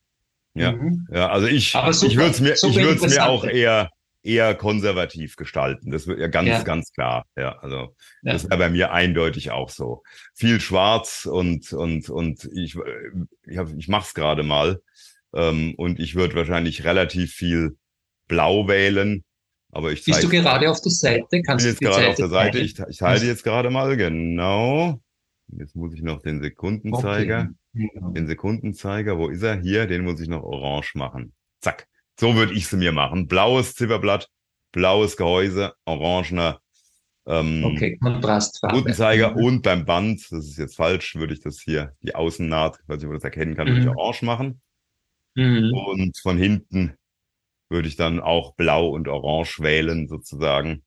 Ja, mhm. ja, also ich, super, ich würde es mir, ich würde es mir auch eher, eher konservativ gestalten. Das wird ja ganz, ja. ganz klar. Ja, also ja. das wäre bei mir eindeutig auch so. Viel Schwarz und und und ich ich, hab, ich mach's gerade mal ähm, und ich würde wahrscheinlich relativ viel Blau wählen. Aber ich Bist du gerade auf der Seite? Kannst ich bin jetzt gerade auf der Seite. Ich, ich halte jetzt gerade mal genau. Jetzt muss ich noch den Sekundenzeiger. Okay. Den Sekundenzeiger, wo ist er? Hier, den muss ich noch orange machen. Zack. So würde ich sie mir machen. Blaues Zifferblatt, blaues Gehäuse, orangener ähm, okay, Kontrastfarbe. Sekundenzeiger mhm. und beim Band, das ist jetzt falsch, würde ich das hier, die Außennaht, weiß ich, wo das erkennen kann, mhm. würde ich orange machen. Mhm. Und von hinten würde ich dann auch blau und orange wählen, sozusagen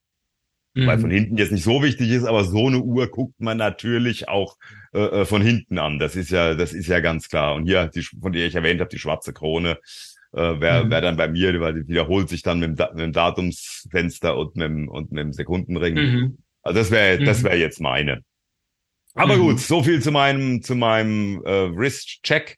mhm. weil von hinten jetzt nicht so wichtig ist, aber so eine Uhr guckt man natürlich auch äh, äh, von hinten an. Das ist ja, das ist ja ganz klar. Und hier, die, von der ich erwähnt habe, die schwarze Krone, äh, wäre mhm. wär dann bei mir, weil die wiederholt sich dann mit dem, mit dem Datumsfenster und mit dem, und mit dem Sekundenring. Mhm. Also das wäre, das mhm. wäre jetzt meine. Aber mhm. gut, so viel zu meinem, zu meinem äh, Wrist-Check.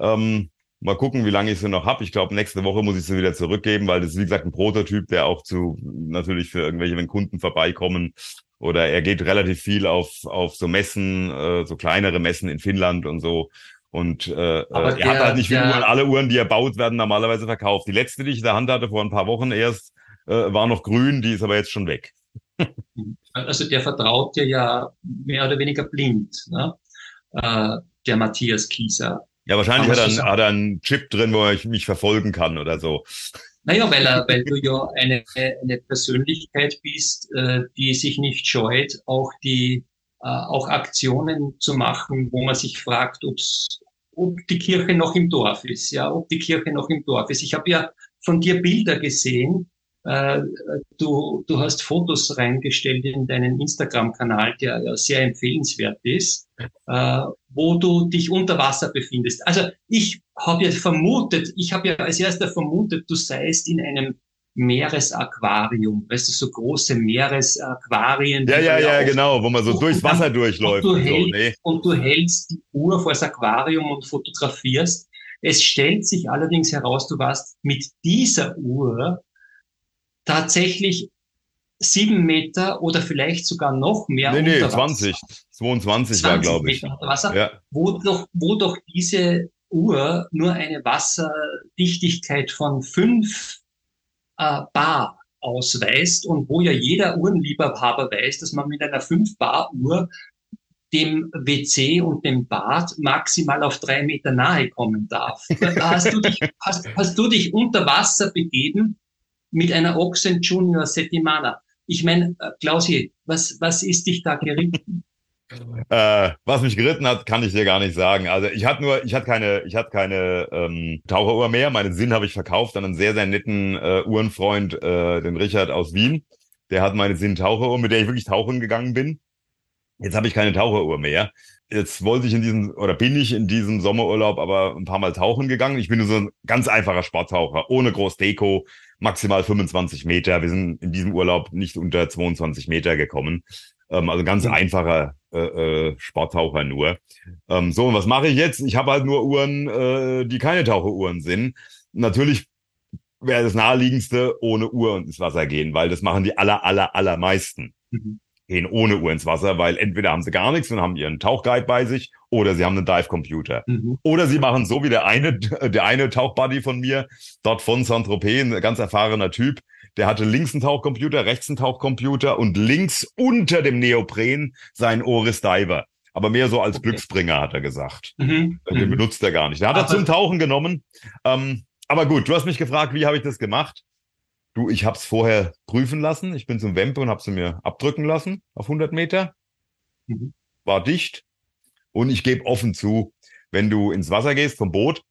Ähm, Mal gucken, wie lange ich sie noch habe. Ich glaube, nächste Woche muss ich sie wieder zurückgeben, weil das ist, wie gesagt, ein Prototyp, der auch zu natürlich für irgendwelche, wenn Kunden vorbeikommen. Oder er geht relativ viel auf, auf so Messen, äh, so kleinere Messen in Finnland und so. Und äh, äh er der, hat halt nicht viele Uhren. Alle Uhren, die er baut, werden normalerweise verkauft. Die letzte, die ich in der Hand hatte vor ein paar Wochen erst, äh, war noch grün, die ist aber jetzt schon weg. also der vertraut dir ja mehr oder weniger blind, ne? äh, der Matthias Kieser. Ja, wahrscheinlich hat er, einen, hat er einen Chip drin, wo ich mich verfolgen kann oder so. Naja, weil, er, weil du ja eine, eine Persönlichkeit bist, äh, die sich nicht scheut, auch die äh, auch Aktionen zu machen, wo man sich fragt, ob's, ob die Kirche noch im Dorf ist, ja, ob die Kirche noch im Dorf ist. Ich habe ja von dir Bilder gesehen, äh, du, du hast Fotos reingestellt in deinen Instagram-Kanal, der ja sehr empfehlenswert ist, äh, wo du dich unter Wasser befindest. Also ich habe ja vermutet, ich habe ja als erster vermutet, du seist in einem Meeresaquarium, weißt du, so große Meeresaquarien. Ja, ja, ja, genau, wo man so durchs Wasser durchläuft. Und du, hältst, so, nee. und du hältst die Uhr vor das Aquarium und fotografierst. Es stellt sich allerdings heraus, du warst mit dieser Uhr tatsächlich sieben Meter oder vielleicht sogar noch mehr. Nee, nee, 20, 22 war, glaube ich. Meter Wasser, ja. wo, doch, wo doch diese Uhr nur eine Wasserdichtigkeit von fünf äh, Bar ausweist und wo ja jeder Uhrenliebhaber weiß, dass man mit einer 5 Bar Uhr dem WC und dem Bad maximal auf drei Meter nahe kommen darf. Hast du dich, hast, hast du dich unter Wasser begeben mit einer Oxen Junior Settimana? Ich meine, äh, Klausi, was, was ist dich da geritten? Äh, was mich geritten hat, kann ich dir gar nicht sagen. Also ich hatte nur, ich hatte keine, ich hatte keine ähm, Taucheruhr mehr. Meinen Sinn habe ich verkauft an einen sehr, sehr netten äh, Uhrenfreund, äh, den Richard aus Wien. Der hat meine Sinn Taucheruhr, mit der ich wirklich tauchen gegangen bin. Jetzt habe ich keine Taucheruhr mehr. Jetzt wollte ich in diesem, oder bin ich in diesem Sommerurlaub aber ein paar Mal tauchen gegangen. Ich bin nur so ein ganz einfacher Sporttaucher, ohne groß Deko, maximal 25 Meter. Wir sind in diesem Urlaub nicht unter 22 Meter gekommen. Ähm, also ganz mhm. einfacher äh, äh, Sporttaucher nur. Ähm, so, und was mache ich jetzt? Ich habe halt nur Uhren, äh, die keine Taucheruhren sind. Natürlich wäre das naheliegendste, ohne Uhr ins Wasser gehen, weil das machen die aller, aller, allermeisten. Mhm. Gehen ohne Uhr ins Wasser, weil entweder haben sie gar nichts und haben ihren Tauchguide bei sich oder sie haben einen Dive-Computer. Mhm. Oder sie machen so wie der eine, der eine Tauchbuddy von mir, dort von Saint-Tropez, ein ganz erfahrener Typ, der hatte links einen Tauchcomputer, rechts einen Tauchcomputer und links unter dem Neopren sein Oris Diver. Aber mehr so als okay. Glücksbringer, hat er gesagt. Mhm. Den mhm. benutzt er gar nicht. Der hat er zum Tauchen genommen. Ähm, aber gut, du hast mich gefragt, wie habe ich das gemacht? Du, ich habe es vorher prüfen lassen. Ich bin zum Wempe und habe sie mir abdrücken lassen auf 100 Meter. Mhm. War dicht. Und ich gebe offen zu, wenn du ins Wasser gehst vom Boot,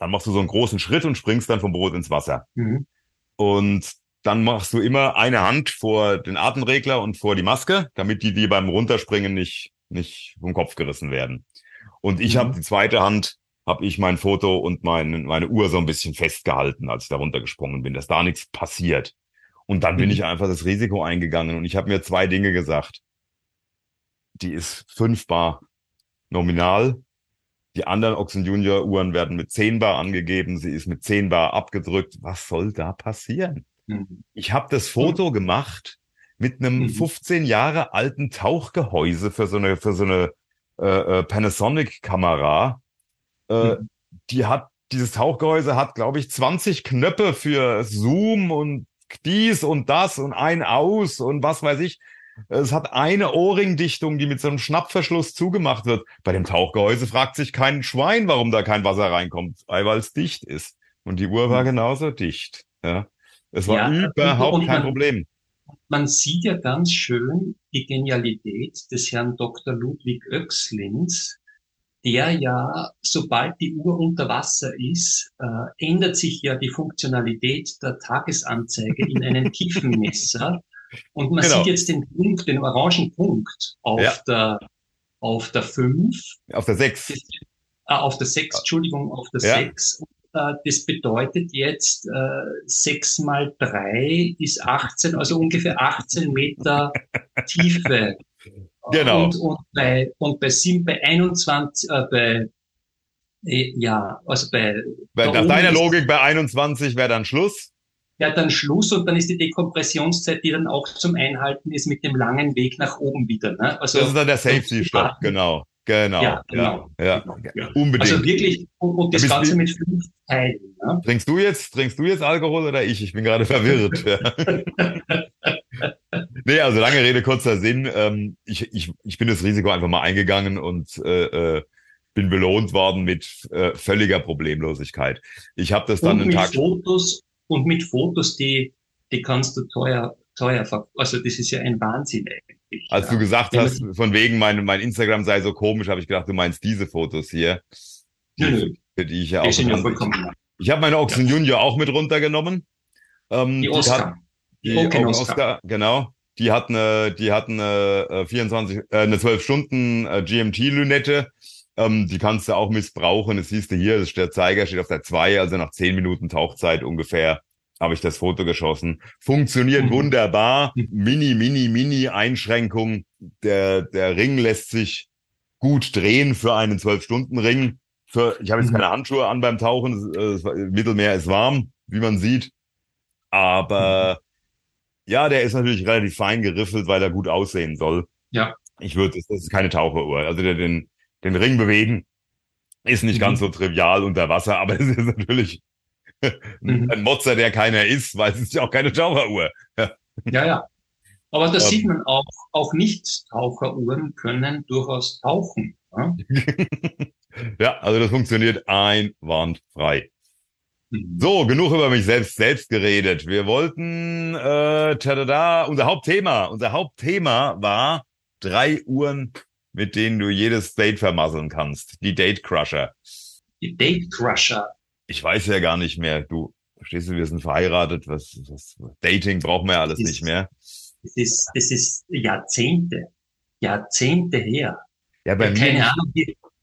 dann machst du so einen großen Schritt und springst dann vom Boot ins Wasser. Mhm. Und dann machst du immer eine Hand vor den Atemregler und vor die Maske, damit die, die beim Runterspringen nicht, nicht vom Kopf gerissen werden. Und ich mhm. habe die zweite Hand, habe ich mein Foto und mein, meine Uhr so ein bisschen festgehalten, als ich da runtergesprungen bin, dass da nichts passiert. Und dann bin mhm. ich einfach das Risiko eingegangen und ich habe mir zwei Dinge gesagt. Die ist fünf Bar nominal. Die anderen Oxen Junior Uhren werden mit zehn Bar angegeben. Sie ist mit zehn Bar abgedrückt. Was soll da passieren? Mhm. Ich habe das Foto gemacht mit einem 15 mhm. Jahre alten Tauchgehäuse für so eine, für so eine äh, äh, Panasonic-Kamera. Äh, mhm. Die hat, dieses Tauchgehäuse hat, glaube ich, 20 Knöpfe für Zoom und dies und das und ein aus und was weiß ich. Es hat eine Ohrringdichtung, die mit so einem Schnappverschluss zugemacht wird. Bei dem Tauchgehäuse fragt sich kein Schwein, warum da kein Wasser reinkommt, weil es dicht ist. Und die Uhr war genauso dicht. Ja. Es war ja, überhaupt kein man, Problem. Man sieht ja ganz schön die Genialität des Herrn Dr. Ludwig Oechslins, der ja, sobald die Uhr unter Wasser ist, äh, ändert sich ja die Funktionalität der Tagesanzeige in einen Tiefenmesser. Und man genau. sieht jetzt den Punkt, den orangen Punkt auf ja. der auf der 5. Auf der 6. Äh, auf der 6, Entschuldigung, auf der ja. 6. Äh, das bedeutet jetzt, äh, 6 mal 3 ist 18, also ungefähr 18 Meter Tiefe. Genau. Und, und bei, und bei 7, bei 21, äh, bei, äh, ja, also bei. bei nach deiner Logik bei 21 wäre dann Schluss? Ja, dann Schluss und dann ist die Dekompressionszeit, die dann auch zum Einhalten ist mit dem langen Weg nach oben wieder. Ne? Also, das ist dann der Safety-Stop, genau. Genau. Ja, genau. Ja, genau, ja. Unbedingt. Also wirklich, und, und das Ganze mit fünf Teilen. Ne? Trinkst du jetzt, trinkst du jetzt Alkohol oder ich? Ich bin gerade verwirrt. nee, also lange Rede, kurzer Sinn. Ähm, ich, ich, ich bin das Risiko einfach mal eingegangen und äh, äh, bin belohnt worden mit äh, völliger Problemlosigkeit. Ich habe das dann und einen mit Tag. Fotos, und mit Fotos, die, die kannst du teuer, teuer, also das ist ja ein Wahnsinn eigentlich. Als ja. du gesagt hast, von wegen mein, mein Instagram sei so komisch, habe ich gedacht, du meinst diese Fotos hier. Nö, nö. Für die ich ja auch. Vollkommen. Ich habe meine Oxen ja. Junior auch mit runtergenommen. Ähm, die Oscar. Die, hat, die Oscar. Oscar, genau. Die hat eine, die hat eine 24, äh, eine 12 Stunden äh, GMT-Lünette. Ähm, die kannst du auch missbrauchen. Das siehst du hier, der Zeiger steht auf der 2, also nach 10 Minuten Tauchzeit ungefähr habe ich das Foto geschossen. Funktioniert mhm. wunderbar. Mini, mini, mini Einschränkung. Der, der Ring lässt sich gut drehen für einen 12-Stunden-Ring. Für, ich habe jetzt mhm. keine Handschuhe an beim Tauchen. Das, das Mittelmeer ist warm, wie man sieht. Aber mhm. Ja, der ist natürlich relativ fein geriffelt, weil er gut aussehen soll. Ja. Ich würde, das ist keine Taucheruhr. Also der, den, den Ring bewegen ist nicht mhm. ganz so trivial unter Wasser, aber es ist natürlich mhm. ein Motzer, der keiner ist, weil es ist ja auch keine Taucheruhr. ja, ja. Aber da ähm, sieht man auch, auch Nicht-Taucheruhren können durchaus tauchen. Ja? ja, also das funktioniert einwandfrei. So, genug über mich selbst selbst geredet. Wir wollten, äh, tada, unser Hauptthema, unser Hauptthema war drei Uhren, mit denen du jedes Date vermasseln kannst. Die Date Crusher. Die Date Crusher. Ich weiß ja gar nicht mehr. Du, verstehst du, wir sind verheiratet. Was, was Dating brauchen wir ja alles das nicht mehr. Das ist, das ist Jahrzehnte, Jahrzehnte her. Ja, bei ja, mir. Keine Ahnung,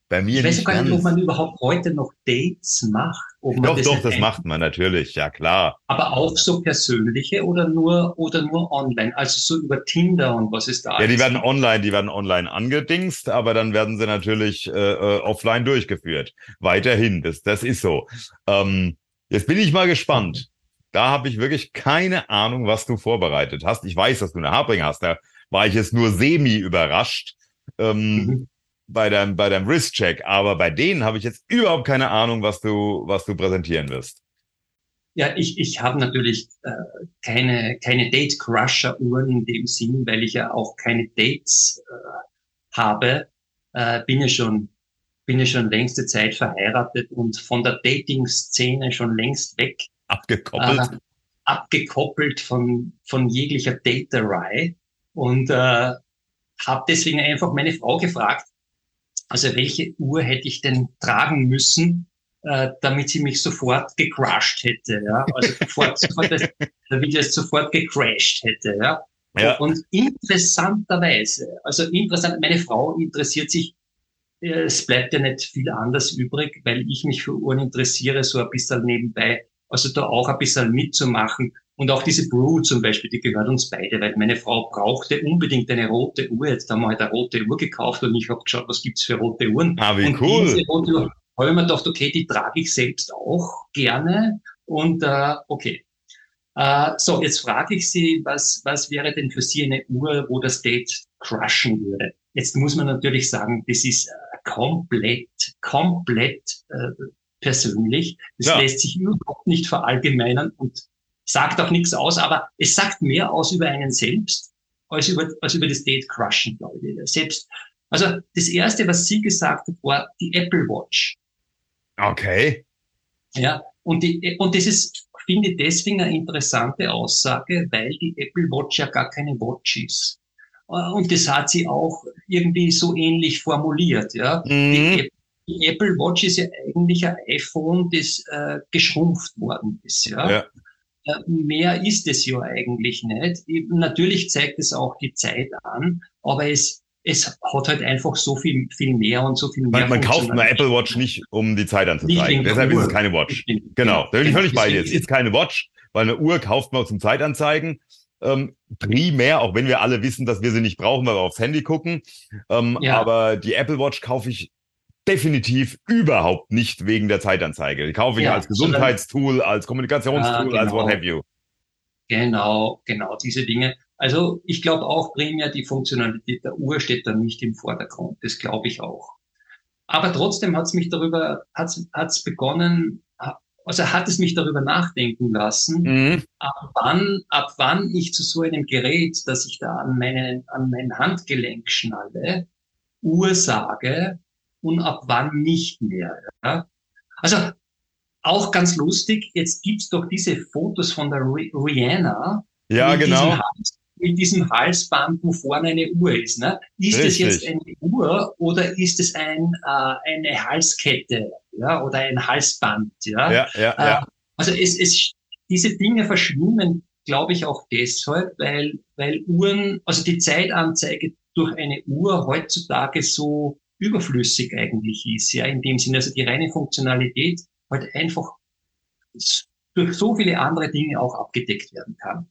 bei mir ich weiß gar nicht, ob man überhaupt heute noch Dates macht. Doch, das doch, das macht man natürlich, ja klar. Aber auch so persönliche oder nur oder nur online, also so über Tinder und was ist da? Ja, die werden online, die werden online angedingst, aber dann werden sie natürlich äh, äh, offline durchgeführt. Weiterhin, das das ist so. Ähm, jetzt bin ich mal gespannt. Da habe ich wirklich keine Ahnung, was du vorbereitet hast. Ich weiß, dass du eine Haarbringer hast. Da war ich jetzt nur semi überrascht. Ähm, mhm bei deinem, bei deinem Wrist-Check, aber bei denen habe ich jetzt überhaupt keine Ahnung, was du, was du präsentieren wirst. Ja, ich, ich habe natürlich äh, keine, keine Date-Crusher-Uhren in dem Sinn, weil ich ja auch keine Dates äh, habe. Äh, bin ja schon bin ja schon längste Zeit verheiratet und von der Dating-Szene schon längst weg. Abgekoppelt? Äh, abgekoppelt von, von jeglicher Daterei und äh, habe deswegen einfach meine Frau gefragt, also welche Uhr hätte ich denn tragen müssen, äh, damit sie mich sofort gecrashed hätte, ja? Also sofort, sofort Video ist sofort gecrashed hätte, ja? ja. Und interessanterweise, also interessant, meine Frau interessiert sich, äh, es bleibt ja nicht viel anders übrig, weil ich mich für Uhren interessiere, so ein bisschen nebenbei, also da auch ein bisschen mitzumachen. Und auch diese Brew zum Beispiel, die gehört uns beide, weil meine Frau brauchte unbedingt eine rote Uhr. Jetzt haben wir halt eine rote Uhr gekauft und ich habe geschaut, was gibt's für rote Uhren. Ah, wie und cool. Diese rote Uhr habe ich mir gedacht, okay, die trage ich selbst auch gerne. Und äh, okay. Äh, so, jetzt frage ich Sie, was, was wäre denn für Sie eine Uhr, wo das Date crushen würde? Jetzt muss man natürlich sagen, das ist äh, komplett, komplett äh, persönlich. Das ja. lässt sich überhaupt nicht verallgemeinern und sagt auch nichts aus, aber es sagt mehr aus über einen selbst als über, als über das Date Crushen, glaube ich. Selbst, also das erste, was sie gesagt hat, war die Apple Watch. Okay. Ja, und, die, und das ist, finde ich, deswegen eine interessante Aussage, weil die Apple Watch ja gar keine Watch ist. Und das hat sie auch irgendwie so ähnlich formuliert, ja. Mhm. Die, die, Apple Watch ist ja eigentlich ein iPhone, das äh, geschrumpft worden ist, ja. ja. Mehr ist es ja eigentlich nicht. Natürlich zeigt es auch die Zeit an, aber es, es hat halt einfach so viel, viel mehr und so viel mehr. Man, man kauft eine Apple Watch nicht, um die Zeit anzuzeigen. Deshalb ist es keine Watch. Genau, da bin ich völlig bei dir. Es ist keine Watch, weil eine Uhr kauft man zum Zeitanzeigen. Ähm, primär, auch wenn wir alle wissen, dass wir sie nicht brauchen, weil wir aufs Handy gucken. Ähm, ja. Aber die Apple Watch kaufe ich definitiv überhaupt nicht wegen der Zeitanzeige. Die kaufe ich ja, als Gesundheitstool, als Kommunikationstool, ja, genau. als what have you. Genau, genau, diese Dinge. Also ich glaube auch primär die Funktionalität der Uhr steht da nicht im Vordergrund. Das glaube ich auch. Aber trotzdem hat es mich darüber, hat es begonnen, also hat es mich darüber nachdenken lassen, mhm. ab wann, ab wann ich zu so einem Gerät, das ich da an meinen, an mein Handgelenk schnalle, Uhr sage, und ab wann nicht mehr. Ja? Also auch ganz lustig, jetzt gibt's doch diese Fotos von der Rihanna. Ja, mit genau. Diesem Hals, mit diesem Halsband, wo vorne eine Uhr ist. Ne? Ist Richtig. es jetzt eine Uhr oder ist es ein, äh, eine Halskette ja? oder ein Halsband? Ja, ja, ja. Äh, ja. Also es, es, diese Dinge verschwimmen, glaube ich, auch deshalb, weil, weil Uhren, also die Zeitanzeige durch eine Uhr heutzutage so überflüssig eigentlich ist, ja, in dem Sinne, also die reine Funktionalität halt einfach durch so viele andere Dinge auch abgedeckt werden kann.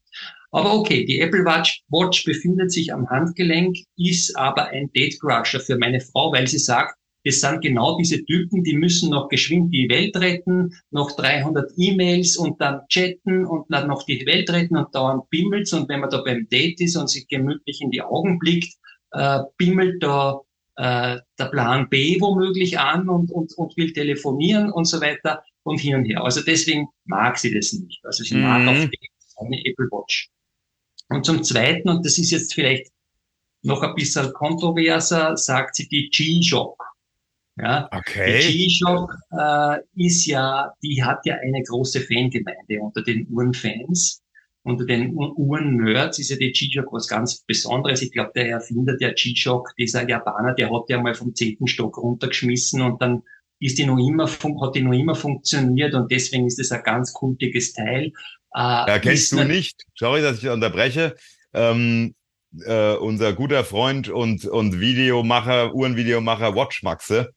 Aber okay, die Apple Watch, Watch befindet sich am Handgelenk, ist aber ein Date Crusher für meine Frau, weil sie sagt, es sind genau diese Typen, die müssen noch geschwind die Welt retten, noch 300 E-Mails und dann chatten und dann noch die Welt retten und dauernd bimmelt und wenn man da beim Date ist und sich gemütlich in die Augen blickt, äh, bimmelt da äh, der Plan B womöglich an und, und, und will telefonieren und so weiter und hin und her. Also deswegen mag sie das nicht. Also sie mhm. mag auf eine Apple Watch. Und zum Zweiten, und das ist jetzt vielleicht noch ein bisschen kontroverser, sagt sie die G-Shock. Ja, okay. Die G-Shock äh, ist ja, die hat ja eine große Fangemeinde unter den Uhrenfans. Unter den Uhren-Nerds ist ja die G-Shock was ganz Besonderes. Ich glaube, der Erfinder der G-Shock, dieser Japaner, der hat ja mal vom zehnten Stock runtergeschmissen und dann ist die noch immer, hat die noch immer funktioniert und deswegen ist es ein ganz kultiges Teil. Äh, ja, kennst du nicht, sorry, dass ich unterbreche, ähm, äh, unser guter Freund und, und Videomacher, Uhrenvideomacher Watchmaxe,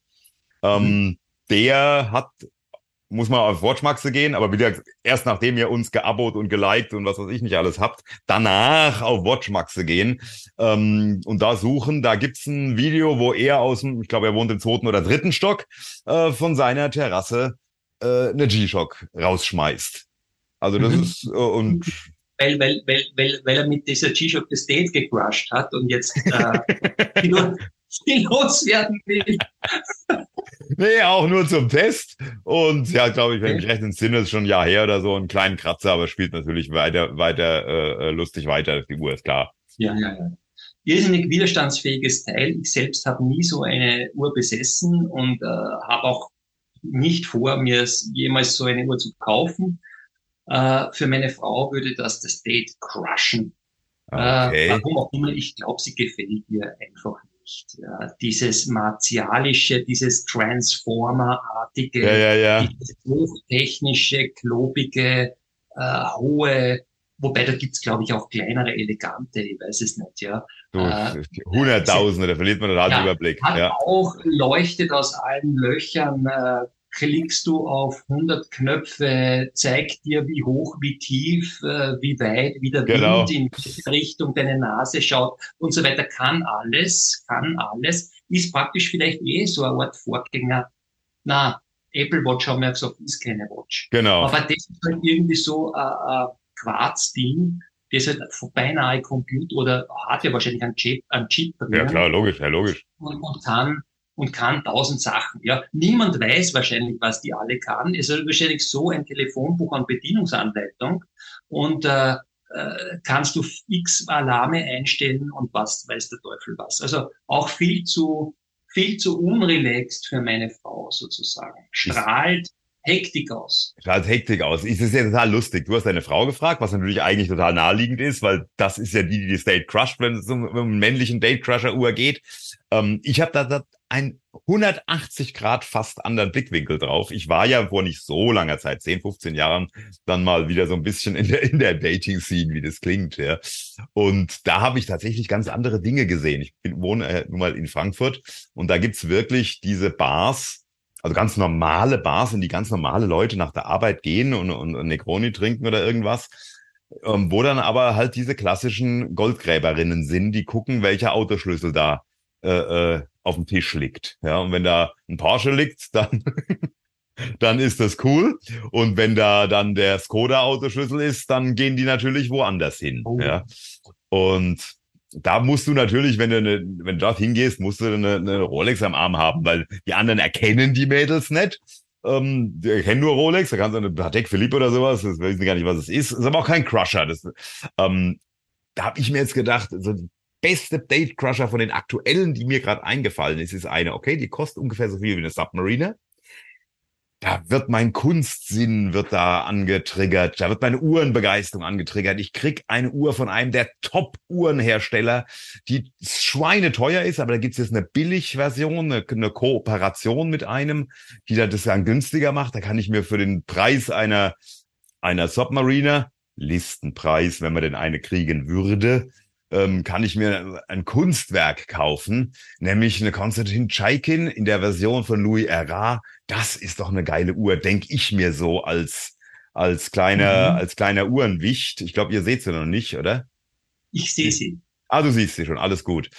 ähm, mhm. der hat muss man auf Watchmaxe gehen, aber wieder erst nachdem ihr uns geabot und geliked und was weiß ich nicht alles habt, danach auf Watchmaxe gehen ähm, und da suchen. Da gibt's ein Video, wo er aus dem, ich glaube, er wohnt im zweiten oder dritten Stock, äh, von seiner Terrasse äh, eine G-Shock rausschmeißt. Also das mhm. ist äh, und weil, weil, weil, weil, weil er mit dieser G-Shock das Date gecrushed hat und jetzt äh, die loswerden will. Nee, auch nur zum Test. Und ja, glaube ich, wenn ich recht entsinne, ist schon ein Jahr her oder so, einen kleinen Kratzer, aber spielt natürlich weiter, weiter äh, lustig weiter. Die Uhr ist klar. Ja, ja, ja. Irrsinnig widerstandsfähiges Teil. Ich selbst habe nie so eine Uhr besessen und äh, habe auch nicht vor, mir jemals so eine Uhr zu kaufen. Äh, für meine Frau würde das das Date crushen. Äh, okay. Äh, warum auch immer, ich glaube, sie gefällt ihr einfach nicht. Ja, dieses martialische, dieses Transformer-artige, ja, ja, ja. dieses hochtechnische, klobige, äh, hohe, wobei da gibt's glaube ich, auch kleinere, elegante, ich weiß es nicht, ja. äh, Hunderttausende, da verliert man den Überblick. Hat ja. auch leuchtet aus allen Löchern, äh, klickst du auf 100 Knöpfe, zeigt dir, wie hoch, wie tief, äh, wie weit, wie der genau. Wind in welche Richtung deine Nase schaut und so weiter. Kann alles, kann alles. Ist praktisch vielleicht eh so eine Art Vorgänger. Na, Apple Watch haben wir ja gesagt, ist keine Watch. Genau. Aber das ist halt irgendwie so ein, ein Quarz-Ding, das halt beinahe Computer oder hat ja wahrscheinlich einen Chip, einen Chip drin. Ja klar, logisch, ja logisch. Und, und kann und kann tausend Sachen. Ja, niemand weiß wahrscheinlich, was die alle kann. Es ist wahrscheinlich so ein Telefonbuch an Bedienungsanleitung und äh, äh, kannst du x Alarme einstellen und was weiß der Teufel was. Also auch viel zu viel zu unrelaxed für meine Frau sozusagen. Strahlt Hektik aus. Strahlt Hektik aus. Es ist ja total lustig. Du hast deine Frau gefragt, was natürlich eigentlich total naheliegend ist, weil das ist ja die, die das Date crusht, wenn es um, um einen männlichen Date-Crusher-Uhr geht. Ähm, ich habe da, da ein 180 Grad fast anderen Blickwinkel drauf. Ich war ja vor nicht so langer Zeit, 10, 15 Jahren, dann mal wieder so ein bisschen in der, in der Dating-Scene, wie das klingt. Ja. Und da habe ich tatsächlich ganz andere Dinge gesehen. Ich bin, wohne äh, nun mal in Frankfurt und da gibt's wirklich diese Bars, also ganz normale Bars, in die ganz normale Leute nach der Arbeit gehen und, und, und Negroni trinken oder irgendwas. Ähm, wo dann aber halt diese klassischen Goldgräberinnen sind, die gucken, welcher Autoschlüssel da äh, äh, auf dem Tisch liegt. Ja, und wenn da ein Porsche liegt, dann dann ist das cool. Und wenn da dann der Skoda-Autoschlüssel ist, dann gehen die natürlich woanders hin. Oh. Ja. Und da musst du natürlich, wenn du, eine, wenn du dort hingehst, musst du eine, eine Rolex am Arm haben, weil die anderen erkennen die Mädels nicht. Ähm, die erkennen nur Rolex, da kannst du eine Patek Philippe oder sowas, das wissen gar nicht, was es ist. Ist aber auch kein Crusher. Das, ähm, da habe ich mir jetzt gedacht, so beste Date Crusher von den aktuellen, die mir gerade eingefallen ist, ist eine, okay, die kostet ungefähr so viel wie eine Submariner. Da wird mein Kunstsinn wird da angetriggert, da wird meine Uhrenbegeisterung angetriggert. Ich krieg eine Uhr von einem der Top-Uhrenhersteller, die schweineteuer ist, aber da gibt es jetzt eine Billigversion, eine, eine Kooperation mit einem, die das dann günstiger macht. Da kann ich mir für den Preis einer, einer Submariner, Listenpreis, wenn man denn eine kriegen würde, ähm, kann ich mir ein Kunstwerk kaufen, nämlich eine Konstantin Tschaikin in der Version von Louis Erard. Das ist doch eine geile Uhr, denke ich mir so als als kleiner mhm. als kleiner Uhrenwicht. Ich glaube, ihr seht sie noch nicht, oder? Ich sehe sie. Ah, du siehst sie schon, alles gut.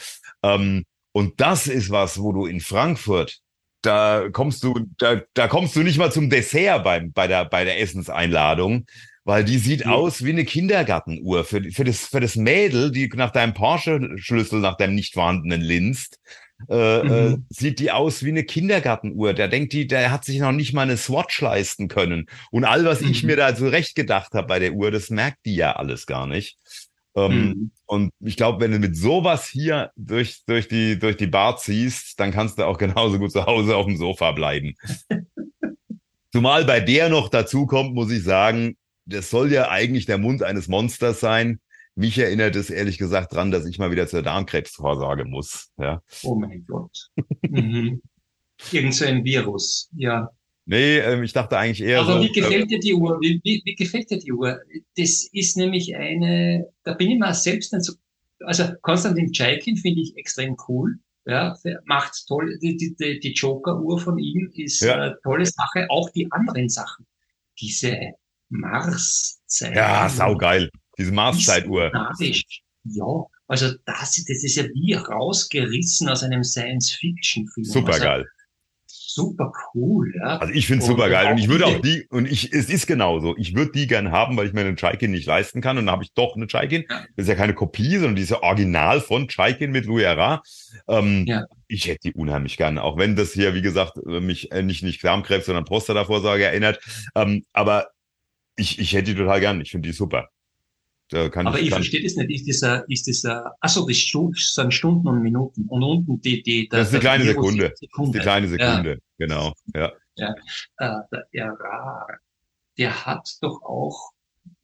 Ähm, und das ist was, wo du in Frankfurt da kommst du, da, da kommst du nicht mal zum Dessert beim, bei der, bei der Essenseinladung, weil die sieht ja. aus wie eine Kindergartenuhr für, für, das, für das Mädel, die nach deinem Porsche-Schlüssel, nach deinem nicht vorhandenen linst, äh, mhm. äh, sieht die aus wie eine Kindergartenuhr. Der denkt, die, der hat sich noch nicht mal eine Swatch leisten können. Und all, was mhm. ich mir da zurecht gedacht habe bei der Uhr, das merkt die ja alles gar nicht. Ähm, mhm. Und ich glaube, wenn du mit sowas hier durch, durch, die, durch die Bar ziehst, dann kannst du auch genauso gut zu Hause auf dem Sofa bleiben. Zumal bei der noch dazu kommt, muss ich sagen, das soll ja eigentlich der Mund eines Monsters sein. Mich erinnert es ehrlich gesagt dran, dass ich mal wieder zur Darmkrebsvorsorge muss. Ja. Oh mein Gott. mhm. Irgend so ein Virus, ja. Nee, ähm, ich dachte eigentlich eher. Aber so, wie gefällt dir die Uhr? Wie, wie, wie gefällt dir die Uhr? Das ist nämlich eine, da bin ich mal selbst nicht so, also Konstantin Tschaikin finde ich extrem cool. Ja, macht toll, die, die, die Joker-Uhr von ihm ist ja. eine tolle Sache. Auch die anderen Sachen. Diese Mars-Zeit. Ja, saugeil. Diese Mars-Zeituhr. Ja, also das, das ist ja wie rausgerissen aus einem Science-Fiction-Film. Supergeil. Also, super cool, ja. Also ich finde es super geil und ich würde auch die, und ich, es ist genauso, ich würde die gern haben, weil ich mir eine Chaikin nicht leisten kann und dann habe ich doch eine Chaikin. Ja. Das ist ja keine Kopie, sondern diese Original von Chaikin mit Louis Erra. Ähm, ja. Ich hätte die unheimlich gern, auch wenn das hier, wie gesagt, mich äh, nicht, nicht Darmkrebs, sondern Prostatavorsorge erinnert. Ähm, aber ich, ich hätte die total gern, ich finde die super. Da kann Aber ich, ich verstehe das nicht. Ist das, ist das, achso, das sind Stunden und Minuten. Und unten die, die, der, das ist die kleine Sekunde. Sekunde. Die kleine Sekunde, ja. genau, ja. ja. Äh, der Erar, der hat doch auch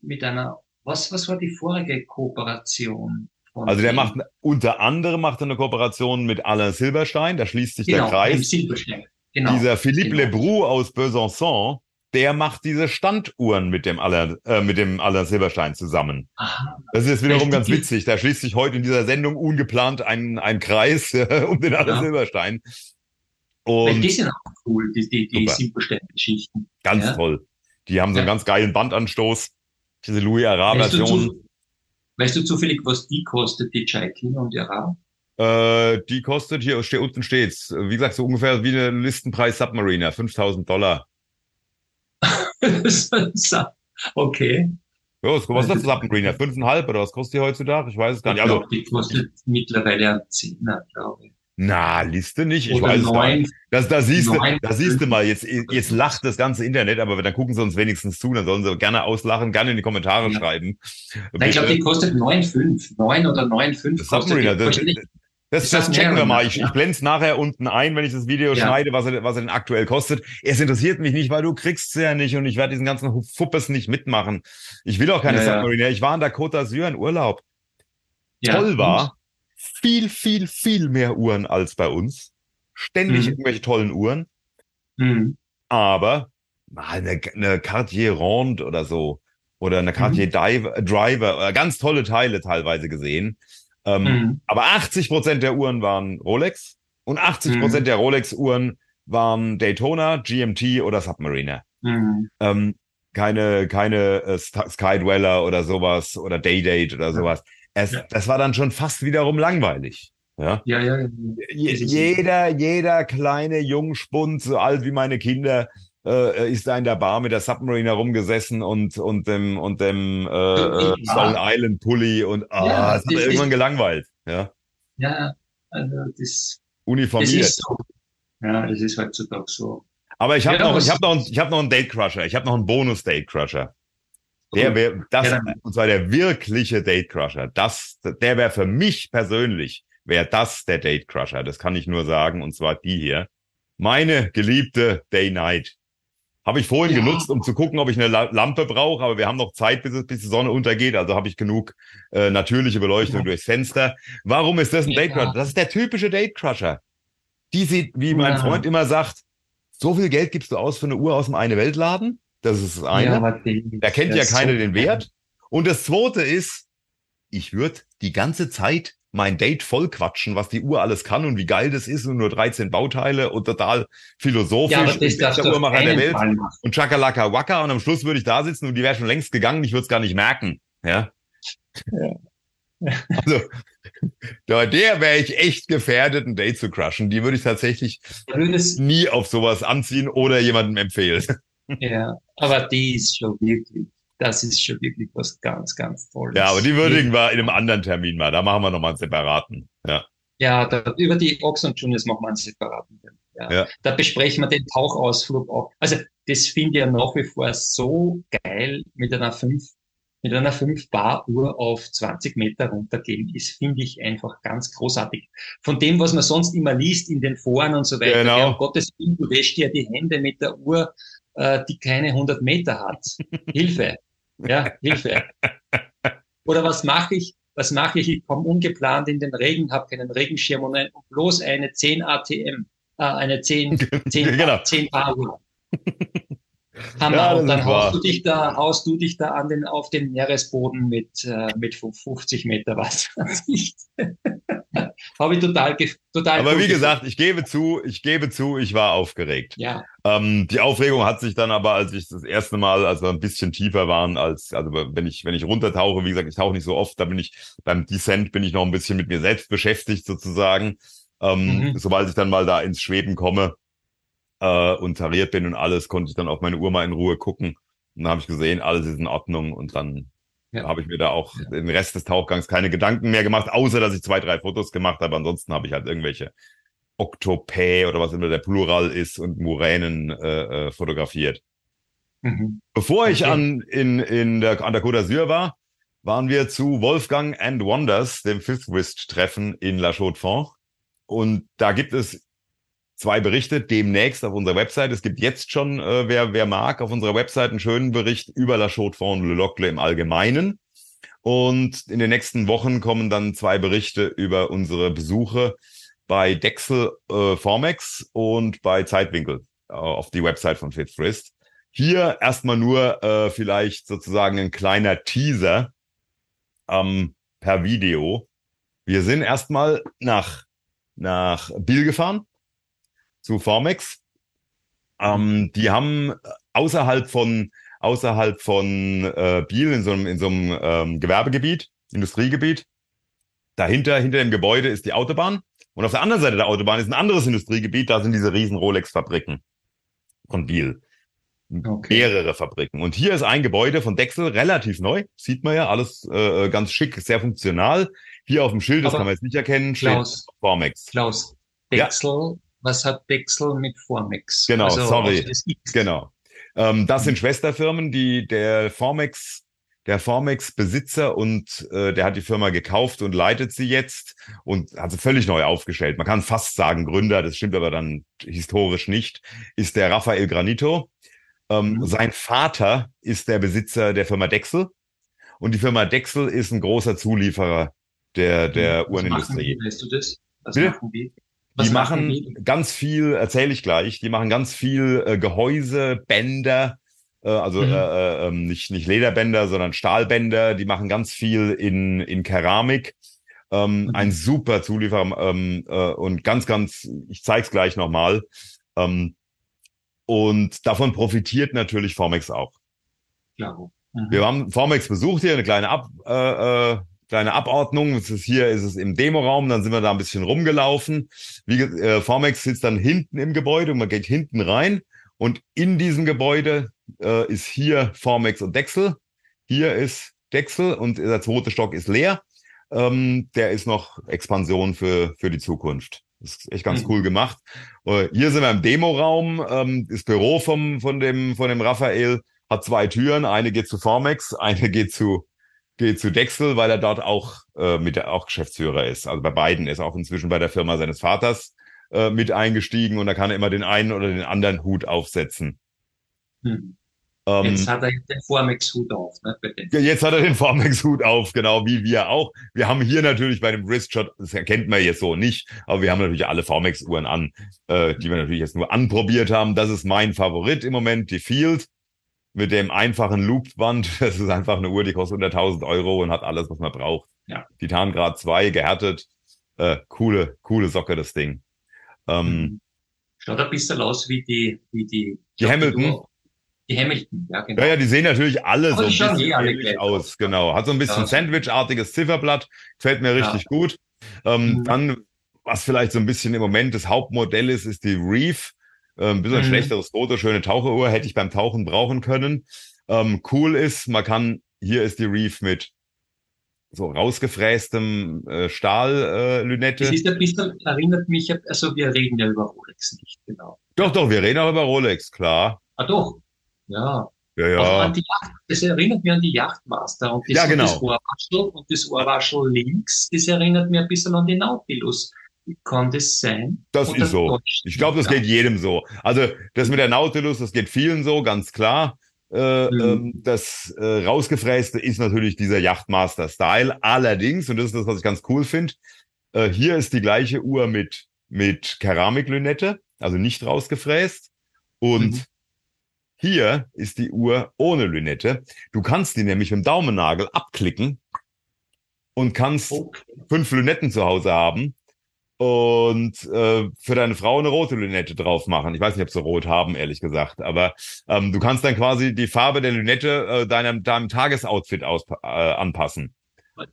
mit einer, was, was war die vorige Kooperation? Also der macht, unter anderem macht er eine Kooperation mit Alain Silberstein, da schließt sich genau, der Kreis. Silberstein. Genau. Dieser Philippe genau. Lebrou aus Besançon, der macht diese Standuhren mit dem Aller, äh, mit dem Aller Silberstein zusammen. Aha. Das ist wiederum ganz witzig. Da schließt sich heute in dieser Sendung ungeplant ein, ein Kreis äh, um den Aller ja. Silberstein. Und die sind auch cool, die, die, die Silberstein-Geschichten. Ganz ja. toll. Die haben so einen ganz geilen Bandanstoß. Diese Louis Ara-Version. Weißt, weißt, du zufällig, was die kostet, die Chaikin und Ara? Äh, die kostet, hier steht unten steht's, wie gesagt, so ungefähr wie eine Listenpreis Submariner, 5000 Dollar. okay. Ja, was kostet das Lappengreener? Fünfeinhalb oder was kostet die heutzutage? Ich weiß es gar nicht. Also, die kostet mittlerweile ein Zehner, glaube ich. Na, Liste nicht. Ich oder weiß neun, es nicht. Das, da siehst du, da siehst du mal, jetzt, jetzt lacht das ganze Internet, aber dann gucken sie uns wenigstens zu, dann sollen sie gerne auslachen, gerne in die Kommentare ja. schreiben. Na, ich glaube, die kostet 9,5. 9 oder 9,5 kostet die. Das, das, das checken wir mal. Ich, ja. ich blende es nachher unten ein, wenn ich das Video ja. schneide, was er, was er denn aktuell kostet. Es interessiert mich nicht, weil du kriegst es ja nicht und ich werde diesen ganzen Fuppes nicht mitmachen. Ich will auch keine ja, Submarine. Ich war in der Côte d'Azur in Urlaub. Ja. Toll war, viel, viel, viel mehr Uhren als bei uns. Ständig mhm. irgendwelche tollen Uhren. Mhm. Aber mal eine, eine Cartier Ronde oder so oder eine Cartier mhm. Driver, oder ganz tolle Teile teilweise gesehen. Ähm, mhm. Aber 80 Prozent der Uhren waren Rolex und 80 Prozent mhm. der Rolex-Uhren waren Daytona, GMT oder Submariner. Mhm. Ähm, keine, keine äh, Skydweller oder sowas oder Daydate oder sowas. Es, ja. Das war dann schon fast wiederum langweilig. Ja, ja, ja. jeder, jeder kleine Jungspund, so alt wie meine Kinder, äh, ist da in der Bar mit der Submarine herumgesessen und, und dem, und dem äh, äh Stone Island Pulli und ah, ja, das hat er irgendwann gelangweilt. Ja, ja also das, uniformiert. Das ist so. Ja, das ist heutzutage so. Aber ich habe ja, noch, ich habe noch, ich habe noch einen Date Crusher. Ich habe noch einen Bonus Date Crusher. Der wäre, das, ja, und zwar der wirkliche Date Crusher. Das, der wäre für mich persönlich, wäre das der Date Crusher. Das kann ich nur sagen. Und zwar die hier. Meine geliebte Day Night. Habe ich vorhin ja. genutzt, um zu gucken, ob ich eine Lampe brauche, aber wir haben noch Zeit, bis, bis die Sonne untergeht, also habe ich genug äh, natürliche Beleuchtung ja. durchs Fenster. Warum ist das ein ja. Datecrusher? Das ist der typische Datecrusher. Die sieht, wie mein Freund immer sagt, so viel Geld gibst du aus für eine Uhr aus dem eine Weltladen. Das ist das eine. da kennt ja keiner so den Wert. Und das zweite ist, ich würde die ganze Zeit mein Date voll quatschen, was die Uhr alles kann und wie geil das ist und nur 13 Bauteile und total philosophisch. Ja, das ist der Uhrmacher der Welt und Chakalaka Waka und am Schluss würde ich da sitzen und die wäre schon längst gegangen, ich würde es gar nicht merken. Ja. ja. Also, da der wäre ich echt gefährdet, ein Date zu crushen. Die würde ich tatsächlich nie auf sowas anziehen oder jemandem empfehlen. Ja, aber die ist schon wirklich das ist schon wirklich was ganz, ganz Tolles. Ja, aber die würdigen wir in einem anderen Termin mal. Da machen wir nochmal einen separaten. Ja, ja da, über die Ox und Juniors machen wir einen separaten. Ja. ja. Da besprechen wir den Tauchausflug auch. Also, das finde ich ja nach wie vor so geil mit einer 5 mit einer 5 Bar Uhr auf 20 Meter runtergehen, ist, finde ich, einfach ganz großartig. Von dem, was man sonst immer liest in den Foren und so weiter. Genau. Ja, um Gottes Willen, du wäschst dir die Hände mit der Uhr, äh, die keine 100 Meter hat. Hilfe. Ja, Hilfe. Oder was mache ich? Was mache ich? Ich komme ungeplant in den Regen, habe keinen Regenschirm und, ein, bloß eine 10 ATM, äh, eine 10, 10, genau. 10 Paar Uhr. Hammer. Ja, und dann haust du dich da, haust du dich da an den, auf den Meeresboden mit, äh, mit 50 Meter Wasser. Habe ich total, total. Aber wie gesagt, ich gebe zu, ich gebe zu, ich war aufgeregt. Ja. Ähm, die Aufregung hat sich dann aber, als ich das erste Mal, als wir ein bisschen tiefer waren, als, also wenn ich, wenn ich runtertauche, wie gesagt, ich tauche nicht so oft, da bin ich, beim Descent bin ich noch ein bisschen mit mir selbst beschäftigt sozusagen. Ähm, mhm. Sobald ich dann mal da ins Schweben komme, äh, und tariert bin und alles, konnte ich dann auf meine Uhr mal in Ruhe gucken. Und dann habe ich gesehen, alles ist in Ordnung und dann ja. habe ich mir da auch ja. den Rest des Tauchgangs keine Gedanken mehr gemacht, außer dass ich zwei, drei Fotos gemacht habe. Ansonsten habe ich halt irgendwelche Oktopä oder was immer der Plural ist und Muränen äh, äh, fotografiert. Mhm. Bevor ich okay. an, in, in der, an der Côte d'Azur war, waren wir zu Wolfgang and Wonders, dem Fifth Wrist Treffen in La Chaux-de-Fonds. Und da gibt es zwei Berichte demnächst auf unserer Website. Es gibt jetzt schon, äh, wer, wer mag, auf unserer Website einen schönen Bericht über La Chaux-de-Fonds und Le Locle im Allgemeinen. Und in den nächsten Wochen kommen dann zwei Berichte über unsere Besuche bei Dexel äh, Formex und bei Zeitwinkel äh, auf die Website von Fitfrist. Hier erstmal nur äh, vielleicht sozusagen ein kleiner Teaser ähm, per Video. Wir sind erstmal nach, nach Biel gefahren zu Formex. Ähm, die haben außerhalb von außerhalb von äh, Biel in so einem, in so einem ähm, Gewerbegebiet, Industriegebiet. Dahinter, hinter dem Gebäude ist die Autobahn. Und auf der anderen Seite der Autobahn ist ein anderes Industriegebiet, da sind diese riesen Rolex-Fabriken von Biel. Okay. Mehrere Fabriken. Und hier ist ein Gebäude von Dexel, relativ neu, sieht man ja, alles äh, ganz schick, sehr funktional. Hier auf dem Schild, das Aber kann man jetzt nicht erkennen, Klaus, Formex. Klaus, Dexel ja was hat Dexel mit Formex? Genau, also, sorry. Genau. Ähm, das sind Schwesterfirmen, die der Formex, der Formex-Besitzer und äh, der hat die Firma gekauft und leitet sie jetzt und hat sie völlig neu aufgestellt. Man kann fast sagen Gründer, das stimmt aber dann historisch nicht, ist der Rafael Granito. Ähm, mhm. Sein Vater ist der Besitzer der Firma Dexel und die Firma Dexel ist ein großer Zulieferer der, der mhm. Uhrenindustrie. Weißt du das? Was machen die? Was die machen die? ganz viel, erzähle ich gleich, die machen ganz viel äh, Gehäuse, Bänder, äh, also mhm. äh, äh, ähm, nicht, nicht Lederbänder, sondern Stahlbänder, die machen ganz viel in, in Keramik. Ähm, mhm. Ein super Zulieferer ähm, äh, und ganz, ganz, ich zeige es gleich nochmal. Ähm, und davon profitiert natürlich Formex auch. Klar. Mhm. Wir haben Formex besucht hier, eine kleine Ab, äh, äh, kleine Abordnung. Das ist hier ist es im Demoraum, dann sind wir da ein bisschen rumgelaufen. Wie äh, Formex sitzt dann hinten im Gebäude und man geht hinten rein und in diesem Gebäude äh, ist hier Formex und Dexel. Hier ist Dexel und der zweite Stock ist leer. Ähm, der ist noch Expansion für für die Zukunft. Das ist echt ganz mhm. cool gemacht. Uh, hier sind wir im Demoraum. Ähm, das Büro vom, von, dem, von dem Raphael hat zwei Türen. Eine geht zu Formex, eine geht zu geht zu Dexel, weil er dort auch äh, mit auch Geschäftsführer ist. Also bei beiden ist auch inzwischen bei der Firma seines Vaters äh, mit eingestiegen und da kann er immer den einen oder den anderen Hut aufsetzen. Hm. Ähm, jetzt hat er den Formex-Hut auf, ne? Jetzt hat er den Formex-Hut auf, genau wie wir auch. Wir haben hier natürlich bei dem Wristshot, das erkennt man jetzt so nicht, aber wir haben natürlich alle Formex-Uhren an, äh, die wir natürlich jetzt nur anprobiert haben. Das ist mein Favorit im Moment, die Field mit dem einfachen Loopband. Das ist einfach eine Uhr, die kostet 100.000 Euro und hat alles, was man braucht. Ja. Titangrad 2, gehärtet. Äh, coole, coole Socke, das Ding. Ähm. Schaut ein bisschen aus wie die, wie die, die Hamilton. Die Hamilton, ja, genau. Ja, ja, die sehen natürlich alle Aber so ein bisschen eh ähnlich aus, genau. Hat so ein bisschen ja. Sandwich-artiges Zifferblatt. Gefällt mir richtig ja. gut. Ähm, mhm. Dann, was vielleicht so ein bisschen im Moment das Hauptmodell ist, ist die Reef. Ein ähm, bisschen mhm. schlechteres Foto, schöne Taucheruhr, hätte ich beim Tauchen brauchen können. Ähm, cool ist, man kann, hier ist die Reef mit so rausgefrästem äh, Stahl-Lünette. Äh, das ist ein bisschen, erinnert mich, also wir reden ja über Rolex nicht, genau. Doch, doch, wir reden auch über Rolex, klar. Ah, doch. Ja. Ja, ja. Also an die Yacht, das erinnert mich an die Yachtmaster und das, Ja, genau. das Ohrwaschel und das Ohrwaschel links, das erinnert mich ein bisschen an die Nautilus. Kann das sein? Das Oder ist so. Ich glaube, das geht jedem so. Also das mit der Nautilus, das geht vielen so, ganz klar. Äh, Mhm. ähm, das äh, rausgefräste ist natürlich dieser Yachtmaster-Style. Allerdings, und das ist das, was ich ganz cool finde, äh, hier ist die gleiche Uhr mit, mit Keramiklünette, also nicht rausgefräst. Und Mhm. hier ist die Uhr ohne Lünette. Du kannst die nämlich mit dem Daumennagel abklicken und kannst Okay. fünf Lünetten zu Hause haben und äh, für deine Frau eine rote Lünette drauf machen. Ich weiß nicht, ob sie rot haben, ehrlich gesagt, aber ähm, du kannst dann quasi die Farbe der Lünette äh, deinem, deinem Tagesoutfit aus, äh, anpassen.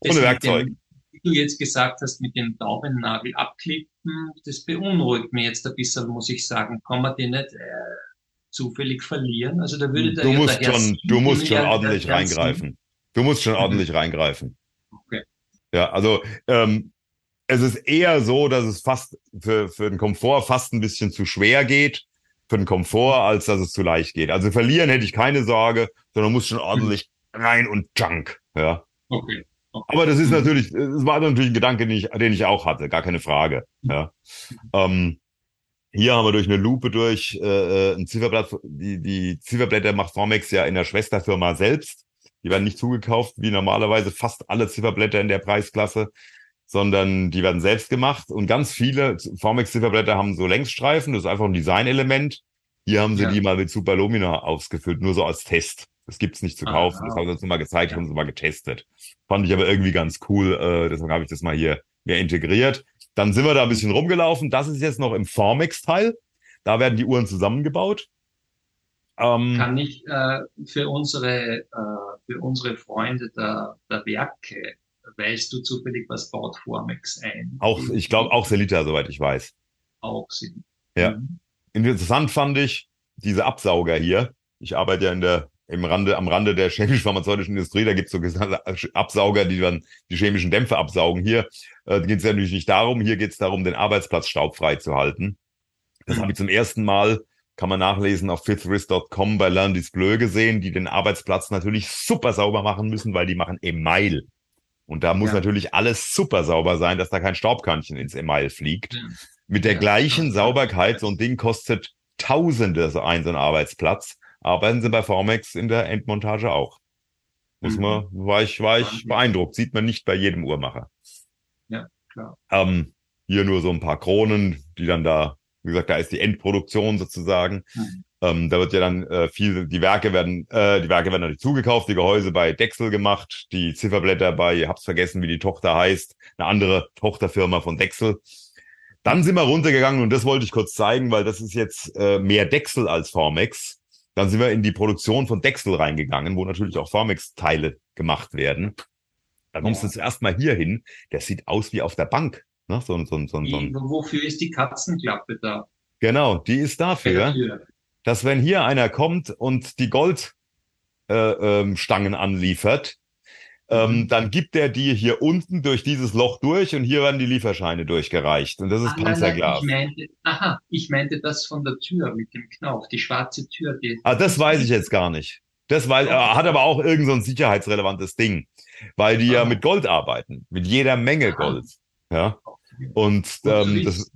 Das Ohne Werkzeug. Dem, wie du jetzt gesagt hast, mit dem Daumennagel abklippen, das beunruhigt mich jetzt ein bisschen, muss ich sagen. Kann man den nicht äh, zufällig verlieren? Also da würde der Du musst schon, du musst schon ordentlich reingreifen. Du musst schon Mhm. ordentlich reingreifen. Okay. Ja, also ähm, es ist eher so, dass es fast für, für den Komfort fast ein bisschen zu schwer geht, für den Komfort, als dass es zu leicht geht. Also verlieren hätte ich keine Sorge, sondern muss schon ordentlich rein und junk. Ja. Okay. okay. Aber das ist Mhm. natürlich, es war natürlich ein Gedanke, den ich, den ich auch hatte, gar keine Frage. Ja. Ähm, hier haben wir durch eine Lupe durch äh, ein Zifferblatt, die, die Zifferblätter macht Formex ja in der Schwesterfirma selbst. Die werden nicht zugekauft, wie normalerweise fast alle Zifferblätter in der Preisklasse, sondern die werden selbst gemacht. Und ganz viele Formex-Zifferblätter haben so Längsstreifen, das ist einfach ein Designelement. Hier haben sie Ja. die mal mit Superlumina ausgefüllt, nur so als Test. Das gibt's nicht zu Ah, kaufen, ah, das haben sie uns mal gezeigt, Ja. haben sie mal getestet. Fand ich aber irgendwie ganz cool, äh, deswegen habe ich das mal hier mir integriert. Dann sind wir da ein bisschen rumgelaufen. Das ist jetzt noch im Formex-Teil. Da werden die Uhren zusammengebaut. Ähm, Kann ich äh, für unsere äh, für unsere Freunde der, der Werke, weißt du zufällig, was baut Formex ein? auch, ich glaube, auch Selita, soweit ich weiß. auch sind. Ja. Mhm. Interessant fand ich diese Absauger hier. Ich arbeite ja in der, im Rande, am Rande der chemisch-pharmazeutischen Industrie. Da gibt's so Absauger, die dann die chemischen Dämpfe absaugen. Hier äh, geht es ja natürlich nicht darum. Hier geht es darum, den Arbeitsplatz staubfrei zu halten. Das Mhm. habe ich zum ersten Mal, kann man nachlesen, auf fifthwrist.com bei Learn Display gesehen, die den Arbeitsplatz natürlich super sauber machen müssen, weil die machen Email. Und da muss Ja. natürlich alles super sauber sein, dass da kein Staubkörnchen ins Email fliegt. Ja. Mit der Ja. gleichen Ja. Sauberkeit, so ein Ding kostet Tausende so ein, so ein Arbeitsplatz. Arbeiten sie bei Formex in der Endmontage auch. Muss Mhm. man, war ich, war ich beeindruckt. Sieht man nicht bei jedem Uhrmacher. Klar. Ähm, hier nur so ein paar Kronen, die dann da, wie gesagt, da ist die Endproduktion sozusagen. Mhm. Ähm, da wird ja dann äh, viel, die Werke werden, äh, die Werke werden natürlich zugekauft, die Gehäuse bei Dexel gemacht, die Zifferblätter bei, hab's vergessen, wie die Tochter heißt, eine andere Tochterfirma von Dexel. Dann sind wir runtergegangen und das wollte ich kurz zeigen, weil das ist jetzt äh, mehr Dexel als Formex. Dann sind wir in die Produktion von Dexel reingegangen, wo natürlich auch Formex-Teile gemacht werden. Da kommst du Ja. zuerst mal hier hin. Der sieht aus wie auf der Bank. Ne? So, so, so, so, ein- wofür ist die Katzenklappe da? genau, die ist dafür der Tür. Dass wenn hier einer kommt und die Goldstangen äh, ähm, anliefert, ähm, Mhm. dann gibt er die hier unten durch dieses Loch durch und hier werden die Lieferscheine durchgereicht. Und das ist Ah, nein, nein, Panzerglas. ich meinte, aha, ich meinte das von der Tür mit dem Knauf, die schwarze Tür. Die, Ah, das weiß ich jetzt gar nicht. Das weiß, äh, hat aber auch irgend so ein sicherheitsrelevantes Ding, weil die ja Ah. mit Gold arbeiten, mit jeder Menge Ah. Gold. Ja. Und ähm, das.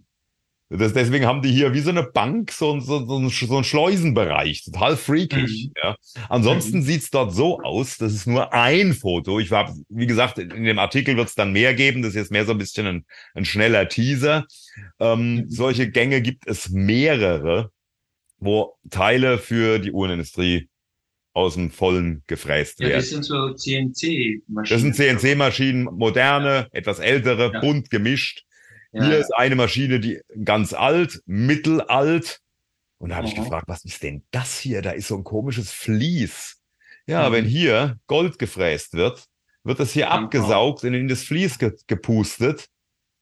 Das, deswegen haben die hier wie so eine Bank so, ein- so, so, so ein Schleusenbereich, total freakig. Mhm. Ja. Ansonsten Mhm. sieht's dort so aus, das ist nur ein Foto. Ich war, wie gesagt, in dem Artikel wird's dann mehr geben. Das ist jetzt mehr so ein bisschen ein, ein schneller Teaser. Ähm, Mhm. Solche Gänge gibt es mehrere, wo Teile für die Uhrenindustrie aus dem Vollen gefräst ja, werden. das sind so CNC-Maschinen. Das sind CNC-Maschinen, moderne, etwas ältere, Ja. bunt gemischt. Ja, Hier ist eine Maschine, die ganz alt, mittelalt. Und da habe ich gefragt, was ist denn das hier? Da ist so ein komisches Vlies. Ja, Mhm. wenn hier Gold gefräst wird, wird das hier abgesaugt und in das Vlies ge gepustet.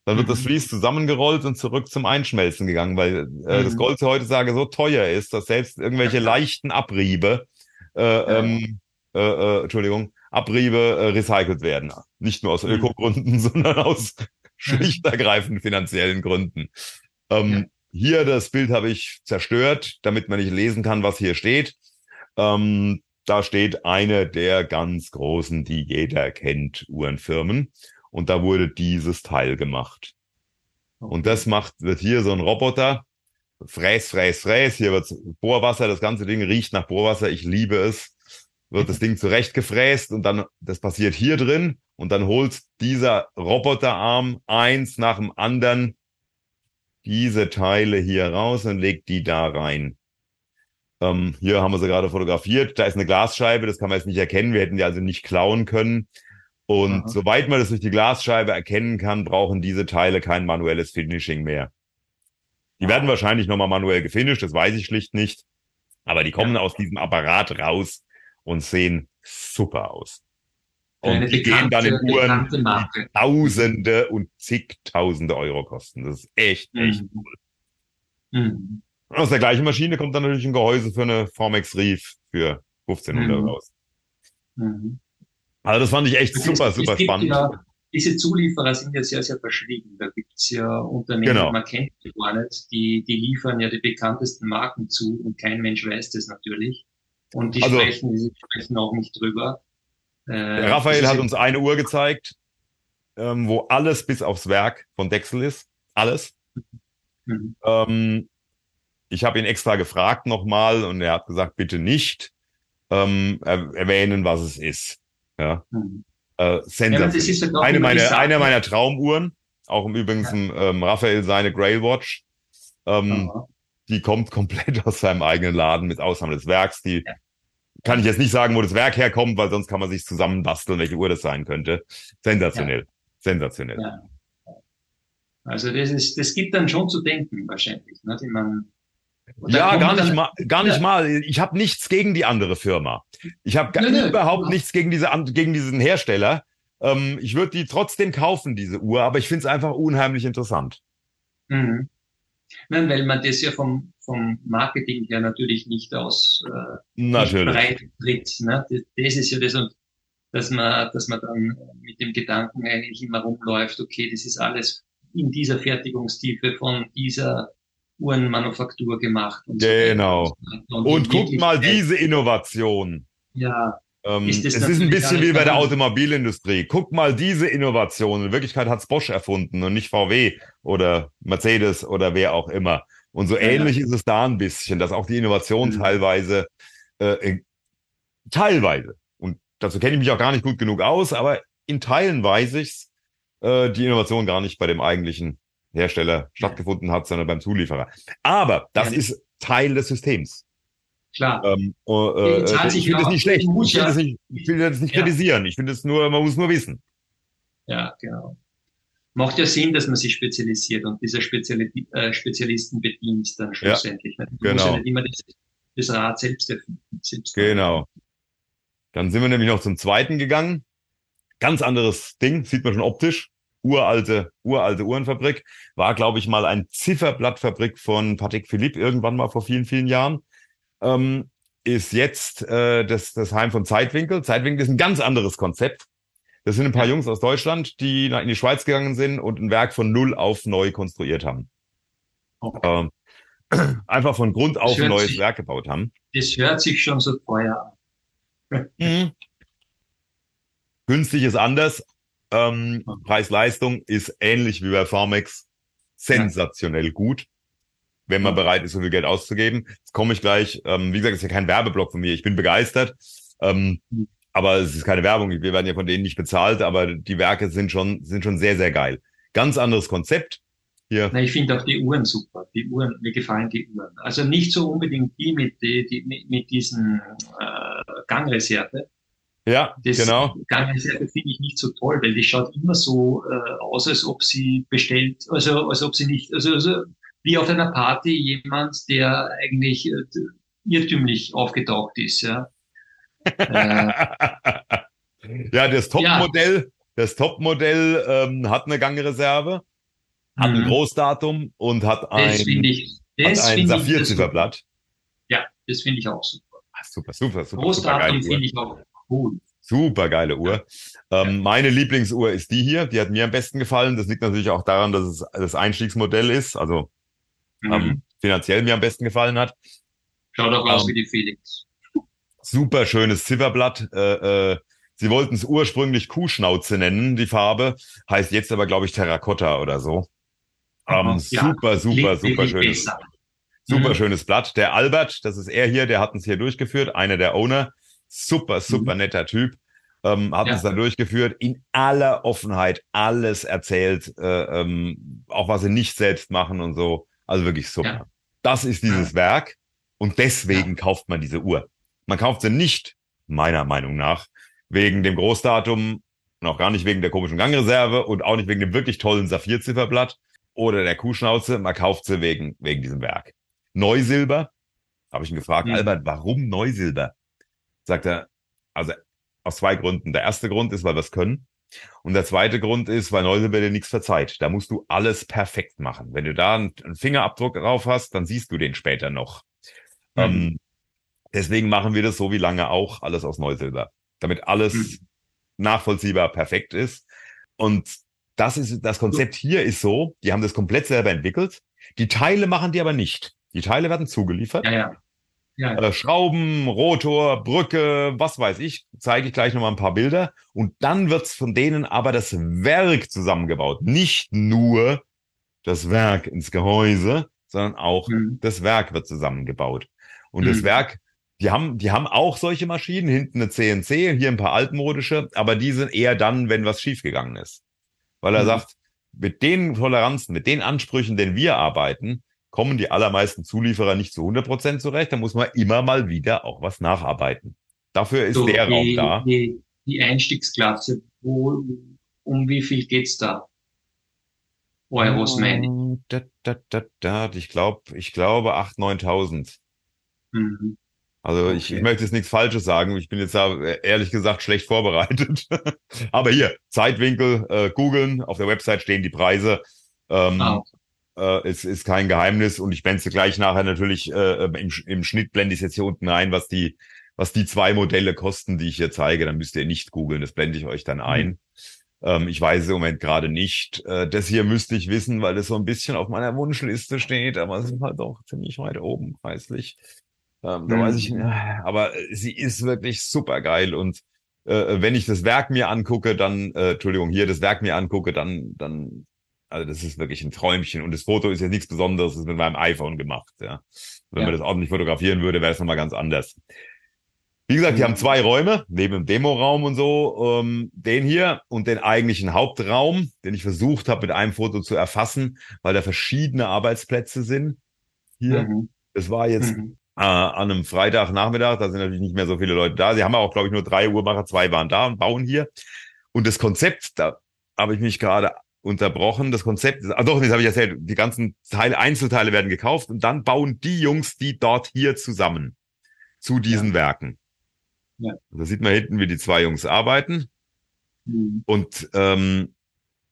Dann wird das Mhm. Vlies zusammengerollt und zurück zum Einschmelzen gegangen, weil äh, das Mhm. Gold heutzutage so teuer ist, dass selbst irgendwelche leichten Abriebe, äh, Ja. ähm, äh, äh, Entschuldigung, Abriebe äh, recycelt werden. Nicht nur aus Mhm. Ökogründen, sondern aus schlicht ergreifend finanziellen Gründen. Ähm, Ja. Hier das Bild habe ich zerstört, damit man nicht lesen kann, was hier steht. Ähm, da steht eine der ganz großen, die jeder kennt, Uhrenfirmen. Und da wurde dieses Teil gemacht. Und das macht, wird hier so ein Roboter, fräs, fräs, fräs, hier wird Bohrwasser, das ganze Ding riecht nach Bohrwasser, ich liebe es, wird das Ding zurechtgefräst und dann, das passiert hier drin und dann holt dieser Roboterarm eins nach dem anderen diese Teile hier raus und legt die da rein. Ähm, hier haben wir sie gerade fotografiert. Da ist eine Glasscheibe, das kann man jetzt nicht erkennen. Wir hätten die also nicht klauen können. Und Aha. soweit man das durch die Glasscheibe erkennen kann, brauchen diese Teile kein manuelles Finishing mehr. Die werden wahrscheinlich nochmal manuell gefinisht, das weiß ich schlicht nicht. Aber die kommen ja. aus diesem Apparat raus und sehen super aus. Und die gehen dann in Uhren, die Tausende und zigtausende Euro kosten. Das ist echt, echt mhm. cool. Mhm. Aus der gleichen Maschine kommt dann natürlich ein Gehäuse für eine Formex Reef für 1500 mhm. raus. Mhm. Also das fand ich echt das super, ist, super spannend. Ja, diese Zulieferer sind ja sehr, sehr verschwiegen. Da gibt's ja Unternehmen, genau. man kennt die gar nicht, die, die liefern ja die bekanntesten Marken zu und kein Mensch weiß das natürlich. Und die also, sprechen, die sprechen auch nicht drüber. Äh, Raphael hat uns eine Uhr gezeigt, ähm, wo alles bis aufs Werk von Dexel ist. Alles. Mhm. Ähm, ich habe ihn extra gefragt nochmal und er hat gesagt, bitte nicht ähm, erwähnen, was es ist. Ja. Mhm. Äh. Ja, eine, meiner, eine meiner Traumuhren, auch im Übrigen ja. ähm, Raphael seine Grail Watch, ähm, die kommt komplett aus seinem eigenen Laden mit Ausnahme des Werks. Die ja. Kann ich jetzt nicht sagen, wo das Werk herkommt, weil sonst kann man sich zusammenbasteln, welche Uhr das sein könnte. Sensationell. Sensationell. Also das ist, das gibt dann schon zu denken wahrscheinlich, ne, die man ja, gar nicht mal, gar nicht mal. Ich habe nichts gegen die andere Firma. Ich habe nee, überhaupt nee. nichts gegen diese gegen diesen Hersteller. Ähm, ich würde die trotzdem kaufen, diese Uhr, aber ich finde es einfach unheimlich interessant. Mhm. Nein, weil man das ja vom, vom Marketing her natürlich nicht aus äh, natürlich. Nicht breit tritt. Ne? Das, das ist ja das, und dass man, dass man dann mit dem Gedanken eigentlich immer rumläuft, okay, das ist alles in dieser Fertigungstiefe von dieser Uhrenmanufaktur gemacht. Und genau. So und, und guckt mal diese Innovation. Ja. Ähm, ist es ist ein bisschen wie bei der Automobilindustrie. Guck mal diese Innovation. In Wirklichkeit hat's Bosch erfunden und nicht VW oder Mercedes oder wer auch immer. Und so ja, ähnlich ja. ist es da ein bisschen, dass auch die Innovation mhm. teilweise, äh, teilweise, und dazu kenne ich mich auch gar nicht gut genug aus, aber in Teilen weiß ich's, äh, die Innovation gar nicht bei dem eigentlichen Hersteller stattgefunden hat, sondern beim Zulieferer. Aber das ja. ist Teil des Systems. Klar. Ähm, äh, äh, ich finde es nicht schlecht. Ich, ja. nicht, ich will das nicht ja. kritisieren. Ich finde es nur, man muss nur wissen. Ja, genau. Macht ja Sinn, dass man sich spezialisiert und dieser Speziali äh, Spezialisten bedient dann schlussendlich. Ja, genau. muss ja nicht immer das, das Rad selbst erfinden. Selbst genau. Dann sind wir nämlich noch zum zweiten gegangen. Ganz anderes Ding, sieht man schon optisch uralte, uralte Uhrenfabrik. War, glaube ich, mal ein Zifferblattfabrik von Patrick Philipp irgendwann mal vor vielen, vielen Jahren. Ähm, ist jetzt äh, das, das Heim von Zeitwinkel. Zeitwinkel ist ein ganz anderes Konzept. Das sind ein paar Jungs aus Deutschland, die in die Schweiz gegangen sind und ein Werk von null auf neu konstruiert haben. Okay. Ähm, einfach von Grund auf ein neues sich, Werk gebaut haben. Das hört sich schon so teuer an. Mhm. Günstig ist anders, ähm, Preis-Leistung ist ähnlich wie bei Pharmex sensationell gut, wenn man bereit ist, so viel Geld auszugeben. Jetzt komme ich gleich. Ähm, wie gesagt, ist ja kein Werbeblock von mir. Ich bin begeistert. Ähm, mhm. aber es ist keine Werbung. Wir werden ja von denen nicht bezahlt, aber die Werke sind schon, sind schon sehr, sehr geil. Ganz anderes Konzept. Hier. Na, ich finde auch die Uhren super. Die Uhren, mir gefallen die Uhren. Also nicht so unbedingt die mit, die, die mit, mit diesen äh, Gangreserve, ja, das genau. Gangesserve finde ich nicht so toll, weil die schaut immer so äh, aus, als ob sie bestellt, also als ob sie nicht, also, also wie auf einer Party jemand, der eigentlich äh, irrtümlich aufgetaucht ist, ja. äh, ja, das Topmodell, ja. das Topmodell ähm, hat eine Gangreserve, hat mhm. ein Großdatum und hat ein, ich, hat ein Saphirzifferblatt. Ja, das finde ich auch super. Ah, super, super, super. Großdatum finde ich auch cool. Super geile Uhr. Ja. Ähm, meine Lieblingsuhr ist die hier. Die hat mir am besten gefallen. Das liegt natürlich auch daran, dass es das Einstiegsmodell ist, also mhm. ähm, finanziell mir am besten gefallen hat. Schaut auch aus ähm, wie die Felix. Super schönes Zifferblatt. Äh, äh, sie wollten es ursprünglich Kuhschnauze nennen, die Farbe. Heißt jetzt aber, glaube ich, Terrakotta oder so. Ähm, ja, super, super, super schönes. Super mhm. schönes Blatt. Der Albert, das ist er hier, der hat uns hier durchgeführt, einer der Owner. Super, super mhm. netter Typ. Ähm, hat ja. uns dann durchgeführt, in aller Offenheit alles erzählt, äh, ähm, auch was sie nicht selbst machen und so. Also wirklich super. Ja. Das ist dieses ja. Werk und deswegen kauft man diese Uhr. Man kauft sie nicht, meiner Meinung nach, wegen dem Großdatum und auch gar nicht wegen der komischen Gangreserve und auch nicht wegen dem wirklich tollen Saphirzifferblatt oder der Kuhschnauze. Man kauft sie wegen, wegen diesem Werk. Neusilber, habe ich ihn gefragt, mhm. Albert, warum Neusilber? Sagt er, also aus zwei Gründen. Der erste Grund ist, weil wir es können. Und der zweite Grund ist, weil Neusilber dir nichts verzeiht. Da musst du alles perfekt machen. Wenn du da einen, Fingerabdruck drauf hast, dann siehst du den später noch. Mhm. Ähm, deswegen machen wir das so wie lange auch, alles aus Neusilber. Damit alles mhm. nachvollziehbar perfekt ist. Und das ist, das Konzept hier ist so, die haben das komplett selber entwickelt. Die Teile machen die aber nicht. Die Teile werden zugeliefert. Ja, ja. Ja. Äh, Schrauben, Rotor, Brücke, was weiß ich, zeige ich gleich nochmal ein paar Bilder. Und dann wird's von denen aber das Werk zusammengebaut. Nicht nur das Werk ins Gehäuse, sondern auch mhm. das Werk wird zusammengebaut. Und mhm. das Werk, die haben, die haben auch solche Maschinen, hinten eine CNC, hier ein paar altmodische, aber die sind eher dann, wenn was schiefgegangen ist. Weil er mhm. sagt, mit den Toleranzen, mit den Ansprüchen, denen wir arbeiten, kommen die allermeisten Zulieferer nicht zu 100 Prozent zurecht. Da muss man immer mal wieder auch was nacharbeiten. Dafür ist so, der die, Raum da. Die, die Einstiegsklasse, wo, um wie viel geht's da? Euros meine ich. Da, da, da, da, ich glaube, ich glaube 8.000, 9.000. Mhm. Also okay. ich, ich möchte jetzt nichts Falsches sagen. Ich bin jetzt da ehrlich gesagt schlecht vorbereitet. Aber hier, Zeitwinkel, äh, googeln, auf der Website stehen die Preise. Ähm, ah, okay. Äh, es ist kein Geheimnis und ich blende gleich nachher natürlich äh, im, im Schnitt blende ich jetzt hier unten ein, was die, was die zwei Modelle kosten, die ich hier zeige. Dann müsst ihr nicht googeln, das blende ich euch dann ein. Mhm. Ähm, ich weiß im Moment gerade nicht. Äh, das hier müsste ich wissen, weil das so ein bisschen auf meiner Wunschliste steht, aber es ist halt auch ziemlich weit oben preislich. Ähm, da mhm. weiß ich, aber sie ist wirklich super geil und äh, wenn ich das Werk mir angucke, dann, äh, Entschuldigung, hier das Werk mir angucke, dann, dann also das ist wirklich ein Träumchen. Und das Foto ist ja nichts Besonderes, das ist mit meinem iPhone gemacht. Ja. Wenn ja. man das ordentlich fotografieren würde, wäre es nochmal ganz anders. Wie gesagt, die haben zwei Räume, neben dem Demoraum und so, ähm, den hier und den eigentlichen Hauptraum, den ich versucht habe mit einem Foto zu erfassen, weil da verschiedene Arbeitsplätze sind. Hier, mhm. das war jetzt mhm. äh, an einem Freitagnachmittag, da sind natürlich nicht mehr so viele Leute da. Sie haben auch, glaube ich, nur drei Uhrmacher, zwei waren da und bauen hier. Und das Konzept, da habe ich mich gerade unterbrochen. Das Konzept, ah doch, das habe ich erzählt, die ganzen Teile, Einzelteile werden gekauft und dann bauen die Jungs die dort hier zusammen zu diesen ja. Werken. Ja. Da sieht man hinten, wie die zwei Jungs arbeiten. Mhm. Und ähm,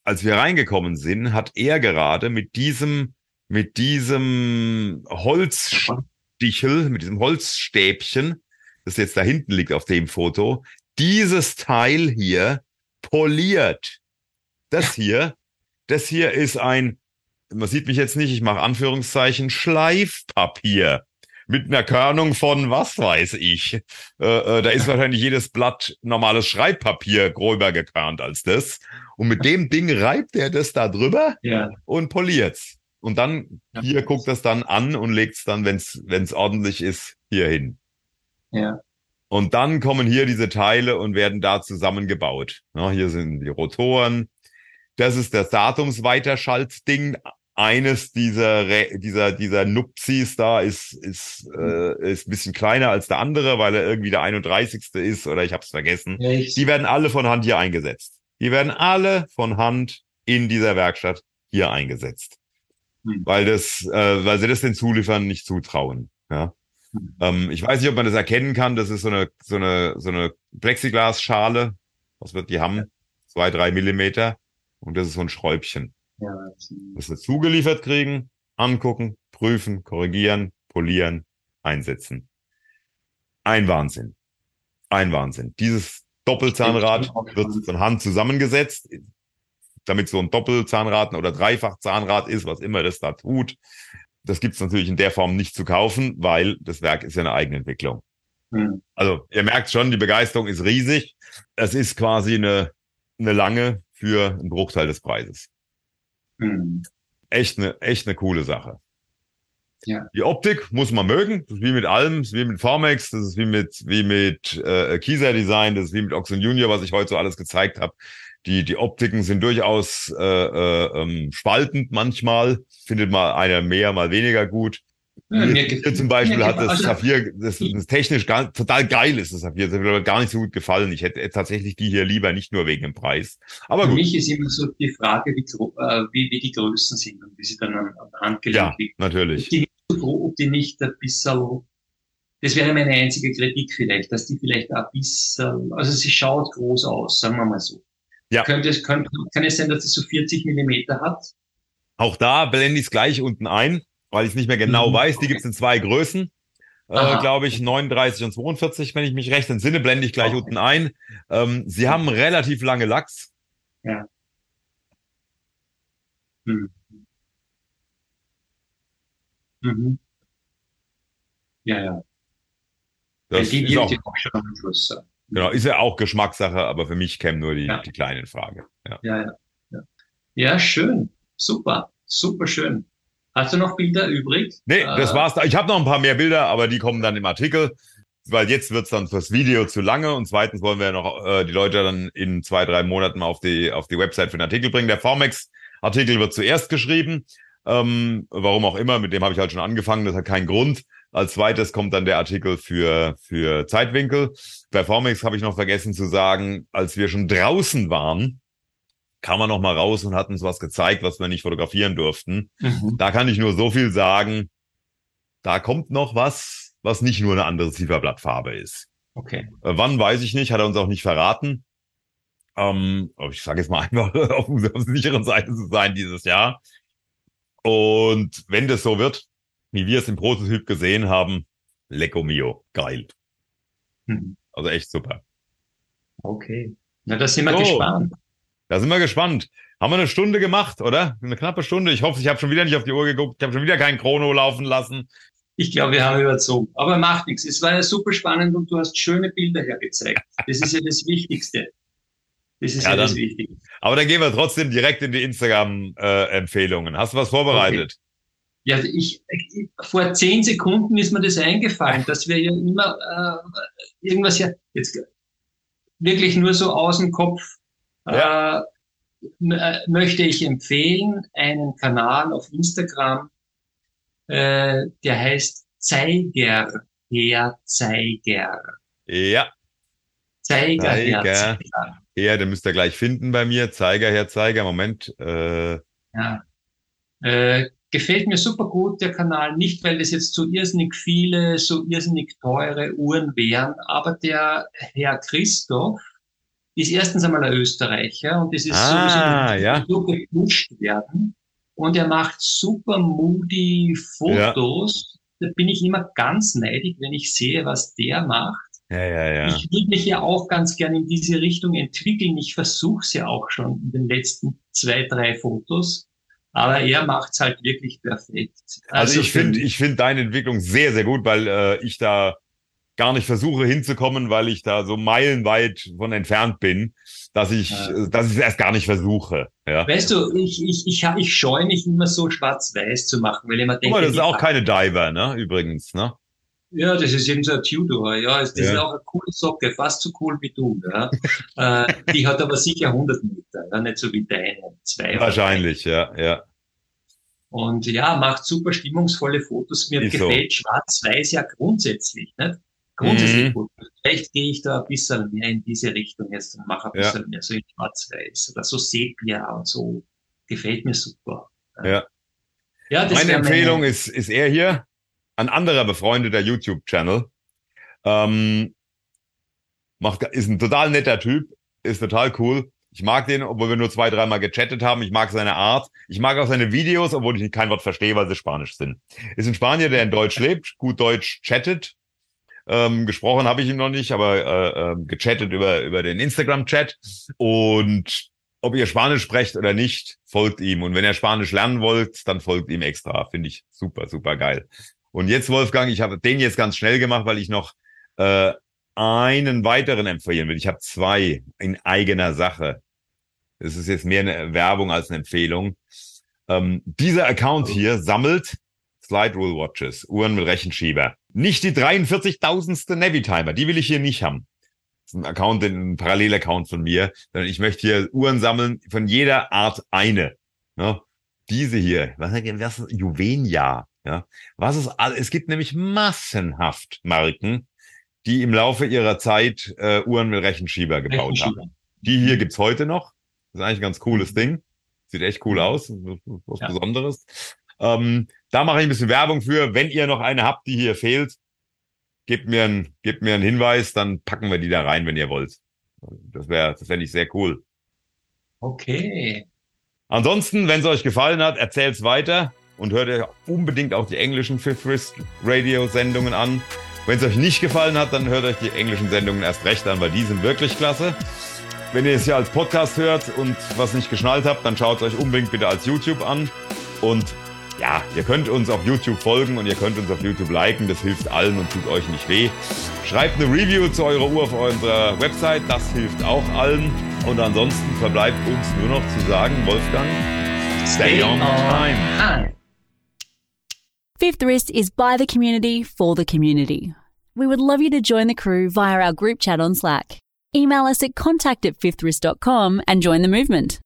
als wir reingekommen sind, hat er gerade mit diesem, mit diesem Holzstichel, mit diesem Holzstäbchen, das jetzt da hinten liegt auf dem Foto, dieses Teil hier poliert. Das hier das hier ist ein, man sieht mich jetzt nicht, ich mache Anführungszeichen, Schleifpapier mit einer Körnung von was weiß ich. Äh, äh, da ist wahrscheinlich jedes Blatt normales Schreibpapier gröber gekörnt als das. Und mit dem Ding reibt er das da drüber ja. und poliert's. Und dann hier guckt das dann an und legt's dann, wenn's wenn's ordentlich ist, hier hin. Ja. Und dann kommen hier diese Teile und werden da zusammengebaut. Ja, hier sind die Rotoren, das ist das Datumsweiterschaltding. Eines dieser, dieser, dieser Nupsis da ist, ist, äh, ist ein bisschen kleiner als der andere, weil er irgendwie der 31. ist oder ich habe es vergessen. Echt? Die werden alle von Hand hier eingesetzt. Die werden alle von Hand in dieser Werkstatt hier eingesetzt. Hm. Weil das, äh, weil sie das den Zuliefern nicht zutrauen. Ja. Hm. Ähm, ich weiß nicht, ob man das erkennen kann. Das ist so eine, so eine, so eine Plexiglasschale. Was wird die haben? Zwei, drei Millimeter. Und das ist so ein Schräubchen. Ja, das wir zugeliefert kriegen, angucken, prüfen, korrigieren, polieren, einsetzen. Ein Wahnsinn. Ein Wahnsinn. Dieses Doppelzahnrad wird von Hand zusammengesetzt, damit so ein Doppelzahnrad oder Dreifachzahnrad ist, was immer das da tut. Das gibt's natürlich in der Form nicht zu kaufen, weil das Werk ist ja eine Eigenentwicklung. Mhm. Also ihr merkt schon, die Begeisterung ist riesig. Es ist quasi eine, eine lange für einen Bruchteil des Preises. Mhm. Echt eine, echt eine coole Sache. Ja. Die Optik muss man mögen. Das ist wie mit allem, das ist wie mit Formex, das ist wie mit, wie mit äh, Kieser Design, das ist wie mit Oxen Junior, was ich heute so alles gezeigt habe. Die, die Optiken sind durchaus äh, äh, ähm, spaltend manchmal. Findet mal einer mehr, mal weniger gut. Mir zum Beispiel hat das also Saphir, das, das technisch gar, total geil ist, das Saphir. Das hat mir gar nicht so gut gefallen. Ich hätte tatsächlich die hier lieber, nicht nur wegen dem Preis. Aber Für gut. mich ist immer so die Frage, wie, äh, wie, wie die Größen sind und wie sie dann an, an der Hand gelegt Ja, natürlich. Ob die, ob die nicht ein bisschen, das wäre meine einzige Kritik vielleicht, dass die vielleicht ein bisschen, also sie schaut groß aus, sagen wir mal so. Ja. Könnte es, könnte, kann es sein, dass es so 40 Millimeter hat? Auch da blende ich es gleich unten ein weil ich es nicht mehr genau mhm. weiß. Die gibt es in zwei Größen. Äh, glaube ich, 39 und 42, wenn ich mich recht entsinne, blende ich gleich okay. unten ein. Ähm, sie haben relativ lange Lachs. Ja. Mhm. Mhm. Ja, ja. Das die, ist auch, auch schon Schluss. Genau, ist ja auch Geschmackssache, aber für mich käme nur die, ja. die kleine Frage. Ja. Ja, ja, ja. Ja, schön. Super. Super schön. Hast du noch Bilder übrig? Nee, das äh, war's. Ich habe noch ein paar mehr Bilder, aber die kommen dann im Artikel, weil jetzt wird's dann fürs Video zu lange und zweitens wollen wir ja noch äh, die Leute dann in zwei, drei Monaten auf die, auf die Website für den Artikel bringen. Der Formex-Artikel wird zuerst geschrieben. Ähm, warum auch immer, mit dem habe ich halt schon angefangen, das hat keinen Grund. Als zweites kommt dann der Artikel für, für Zeitwinkel. Bei Formex habe ich noch vergessen zu sagen, als wir schon draußen waren, kam er noch mal raus und hat uns was gezeigt, was wir nicht fotografieren durften. Mhm. Da kann ich nur so viel sagen. Da kommt noch was, was nicht nur eine andere Zifferblattfarbe ist. Okay. Äh, wann weiß ich nicht, hat er uns auch nicht verraten. Ähm, ich sage jetzt mal einfach, auf, auf der sicheren Seite zu sein dieses Jahr. Und wenn das so wird, wie wir es im Prototyp gesehen haben, Lecco Mio, geil. Mhm. Also echt super. Okay. Na, da sind wir so. gespannt. Da sind wir gespannt. Haben wir eine Stunde gemacht, oder? Eine knappe Stunde. Ich hoffe, ich habe schon wieder nicht auf die Uhr geguckt. Ich habe schon wieder kein Chrono laufen lassen. Ich glaube, wir haben überzogen. Aber macht nichts. Es war ja super spannend und du hast schöne Bilder hergezeigt. Das ist ja das Wichtigste. Das ist ja, ja dann, das Wichtigste. Aber dann gehen wir trotzdem direkt in die Instagram-Empfehlungen. Hast du was vorbereitet? Okay. Ja, ich, vor zehn Sekunden ist mir das eingefallen, dass wir ja immer äh, irgendwas ja jetzt wirklich nur so aus dem Kopf ja. äh, möchte ich empfehlen einen Kanal auf Instagram, äh, der heißt Zeiger, Herr Zeiger. Ja. Zeiger, Zeiger. Herr Zeiger. Ja, den müsst ihr gleich finden bei mir. Zeiger, Herr Zeiger. Moment. Äh. Ja. Äh, gefällt mir super gut, der Kanal. Nicht, weil es jetzt so irrsinnig viele, so irrsinnig teure Uhren wären, aber der Herr Christoph, ist erstens einmal ein Österreicher und es ist ah, so, ja. so gepusht werden. Und er macht super moody Fotos. Ja. Da bin ich immer ganz neidig, wenn ich sehe, was der macht. Ja, ja, ja. Ich würde mich ja auch ganz gerne in diese Richtung entwickeln. Ich versuche es ja auch schon in den letzten zwei, drei Fotos. Aber er macht es halt wirklich perfekt. Also, also ich finde, ich finde deine Entwicklung sehr, sehr gut, weil äh, ich da gar nicht versuche hinzukommen, weil ich da so meilenweit von entfernt bin, dass ich, ja. dass ich es erst gar nicht versuche. Ja. Weißt du, ich, ich, ich, ich scheue mich immer so schwarz-weiß zu machen, weil ich immer denke. Guck mal, das ist auch keine Diver, ne? Übrigens, ne? Ja, das ist eben so ein Tudor, ja. Das ja. ist auch eine coole Socke, fast so cool wie du, ja. äh, die hat aber sicher 100 Meter, ja, nicht so wie deine, zwei. Wahrscheinlich, ja, ja. Und ja, macht super stimmungsvolle Fotos. Mir ist gefällt so. Schwarz-Weiß ja grundsätzlich, nicht? Grundsätzlich mhm. gut. Vielleicht gehe ich da ein bisschen mehr in diese Richtung jetzt und mache ein bisschen ja. mehr so in Schwarz-Weiß oder so Sepia und so. Gefällt mir super. Ja. ja das meine Empfehlung meine... ist, ist er hier, ein anderer befreundeter YouTube-Channel. Ähm, macht, ist ein total netter Typ, ist total cool. Ich mag den, obwohl wir nur zwei, dreimal gechattet haben. Ich mag seine Art. Ich mag auch seine Videos, obwohl ich kein Wort verstehe, weil sie Spanisch sind. Ist ein Spanier, der in Deutsch lebt, gut Deutsch chattet ähm, gesprochen habe ich ihn noch nicht, aber äh, äh, gechattet über, über den Instagram-Chat. Und ob ihr Spanisch sprecht oder nicht, folgt ihm. Und wenn ihr Spanisch lernen wollt, dann folgt ihm extra. Finde ich super, super geil. Und jetzt, Wolfgang, ich habe den jetzt ganz schnell gemacht, weil ich noch äh, einen weiteren empfehlen will. Ich habe zwei in eigener Sache. Es ist jetzt mehr eine Werbung als eine Empfehlung. Ähm, dieser Account hier sammelt Slide Rule Watches, Uhren mit Rechenschieber. Nicht die 43.000. Navi-Timer, die will ich hier nicht haben. Das ist ein Account, ein Parallelaccount von mir. Sondern ich möchte hier Uhren sammeln, von jeder Art eine. Ja, diese hier, was, was ist Juvenia? Ja, was ist alles? Es gibt nämlich massenhaft Marken, die im Laufe ihrer Zeit äh, Uhren mit Rechenschieber gebaut Rechenschieber. haben. Die hier gibt's heute noch. Das ist eigentlich ein ganz cooles Ding. Sieht echt cool aus. Was ja. Besonderes. Ähm, da mache ich ein bisschen Werbung für. Wenn ihr noch eine habt, die hier fehlt, gebt mir, ein, gebt mir einen Hinweis, dann packen wir die da rein, wenn ihr wollt. Das wäre, das fände ich sehr cool. Okay. Ansonsten, wenn es euch gefallen hat, erzählt's weiter und hört ihr unbedingt auch die englischen Fifth Wrist Radio Sendungen an. Wenn es euch nicht gefallen hat, dann hört euch die englischen Sendungen erst recht an, weil die sind wirklich klasse. Wenn ihr es hier als Podcast hört und was nicht geschnallt habt, dann schaut es euch unbedingt bitte als YouTube an. Und ja, ihr könnt uns auf YouTube folgen und ihr könnt uns auf YouTube liken. Das hilft allen und tut euch nicht weh. Schreibt eine Review zu eurer Uhr auf unserer Website. Das hilft auch allen. Und ansonsten verbleibt uns nur noch zu sagen, Wolfgang, stay on time. Fifth Wrist is by the community for the community. We would love you to join the crew via our group chat on Slack. Email us at contact at fifthwrist.com and join the movement.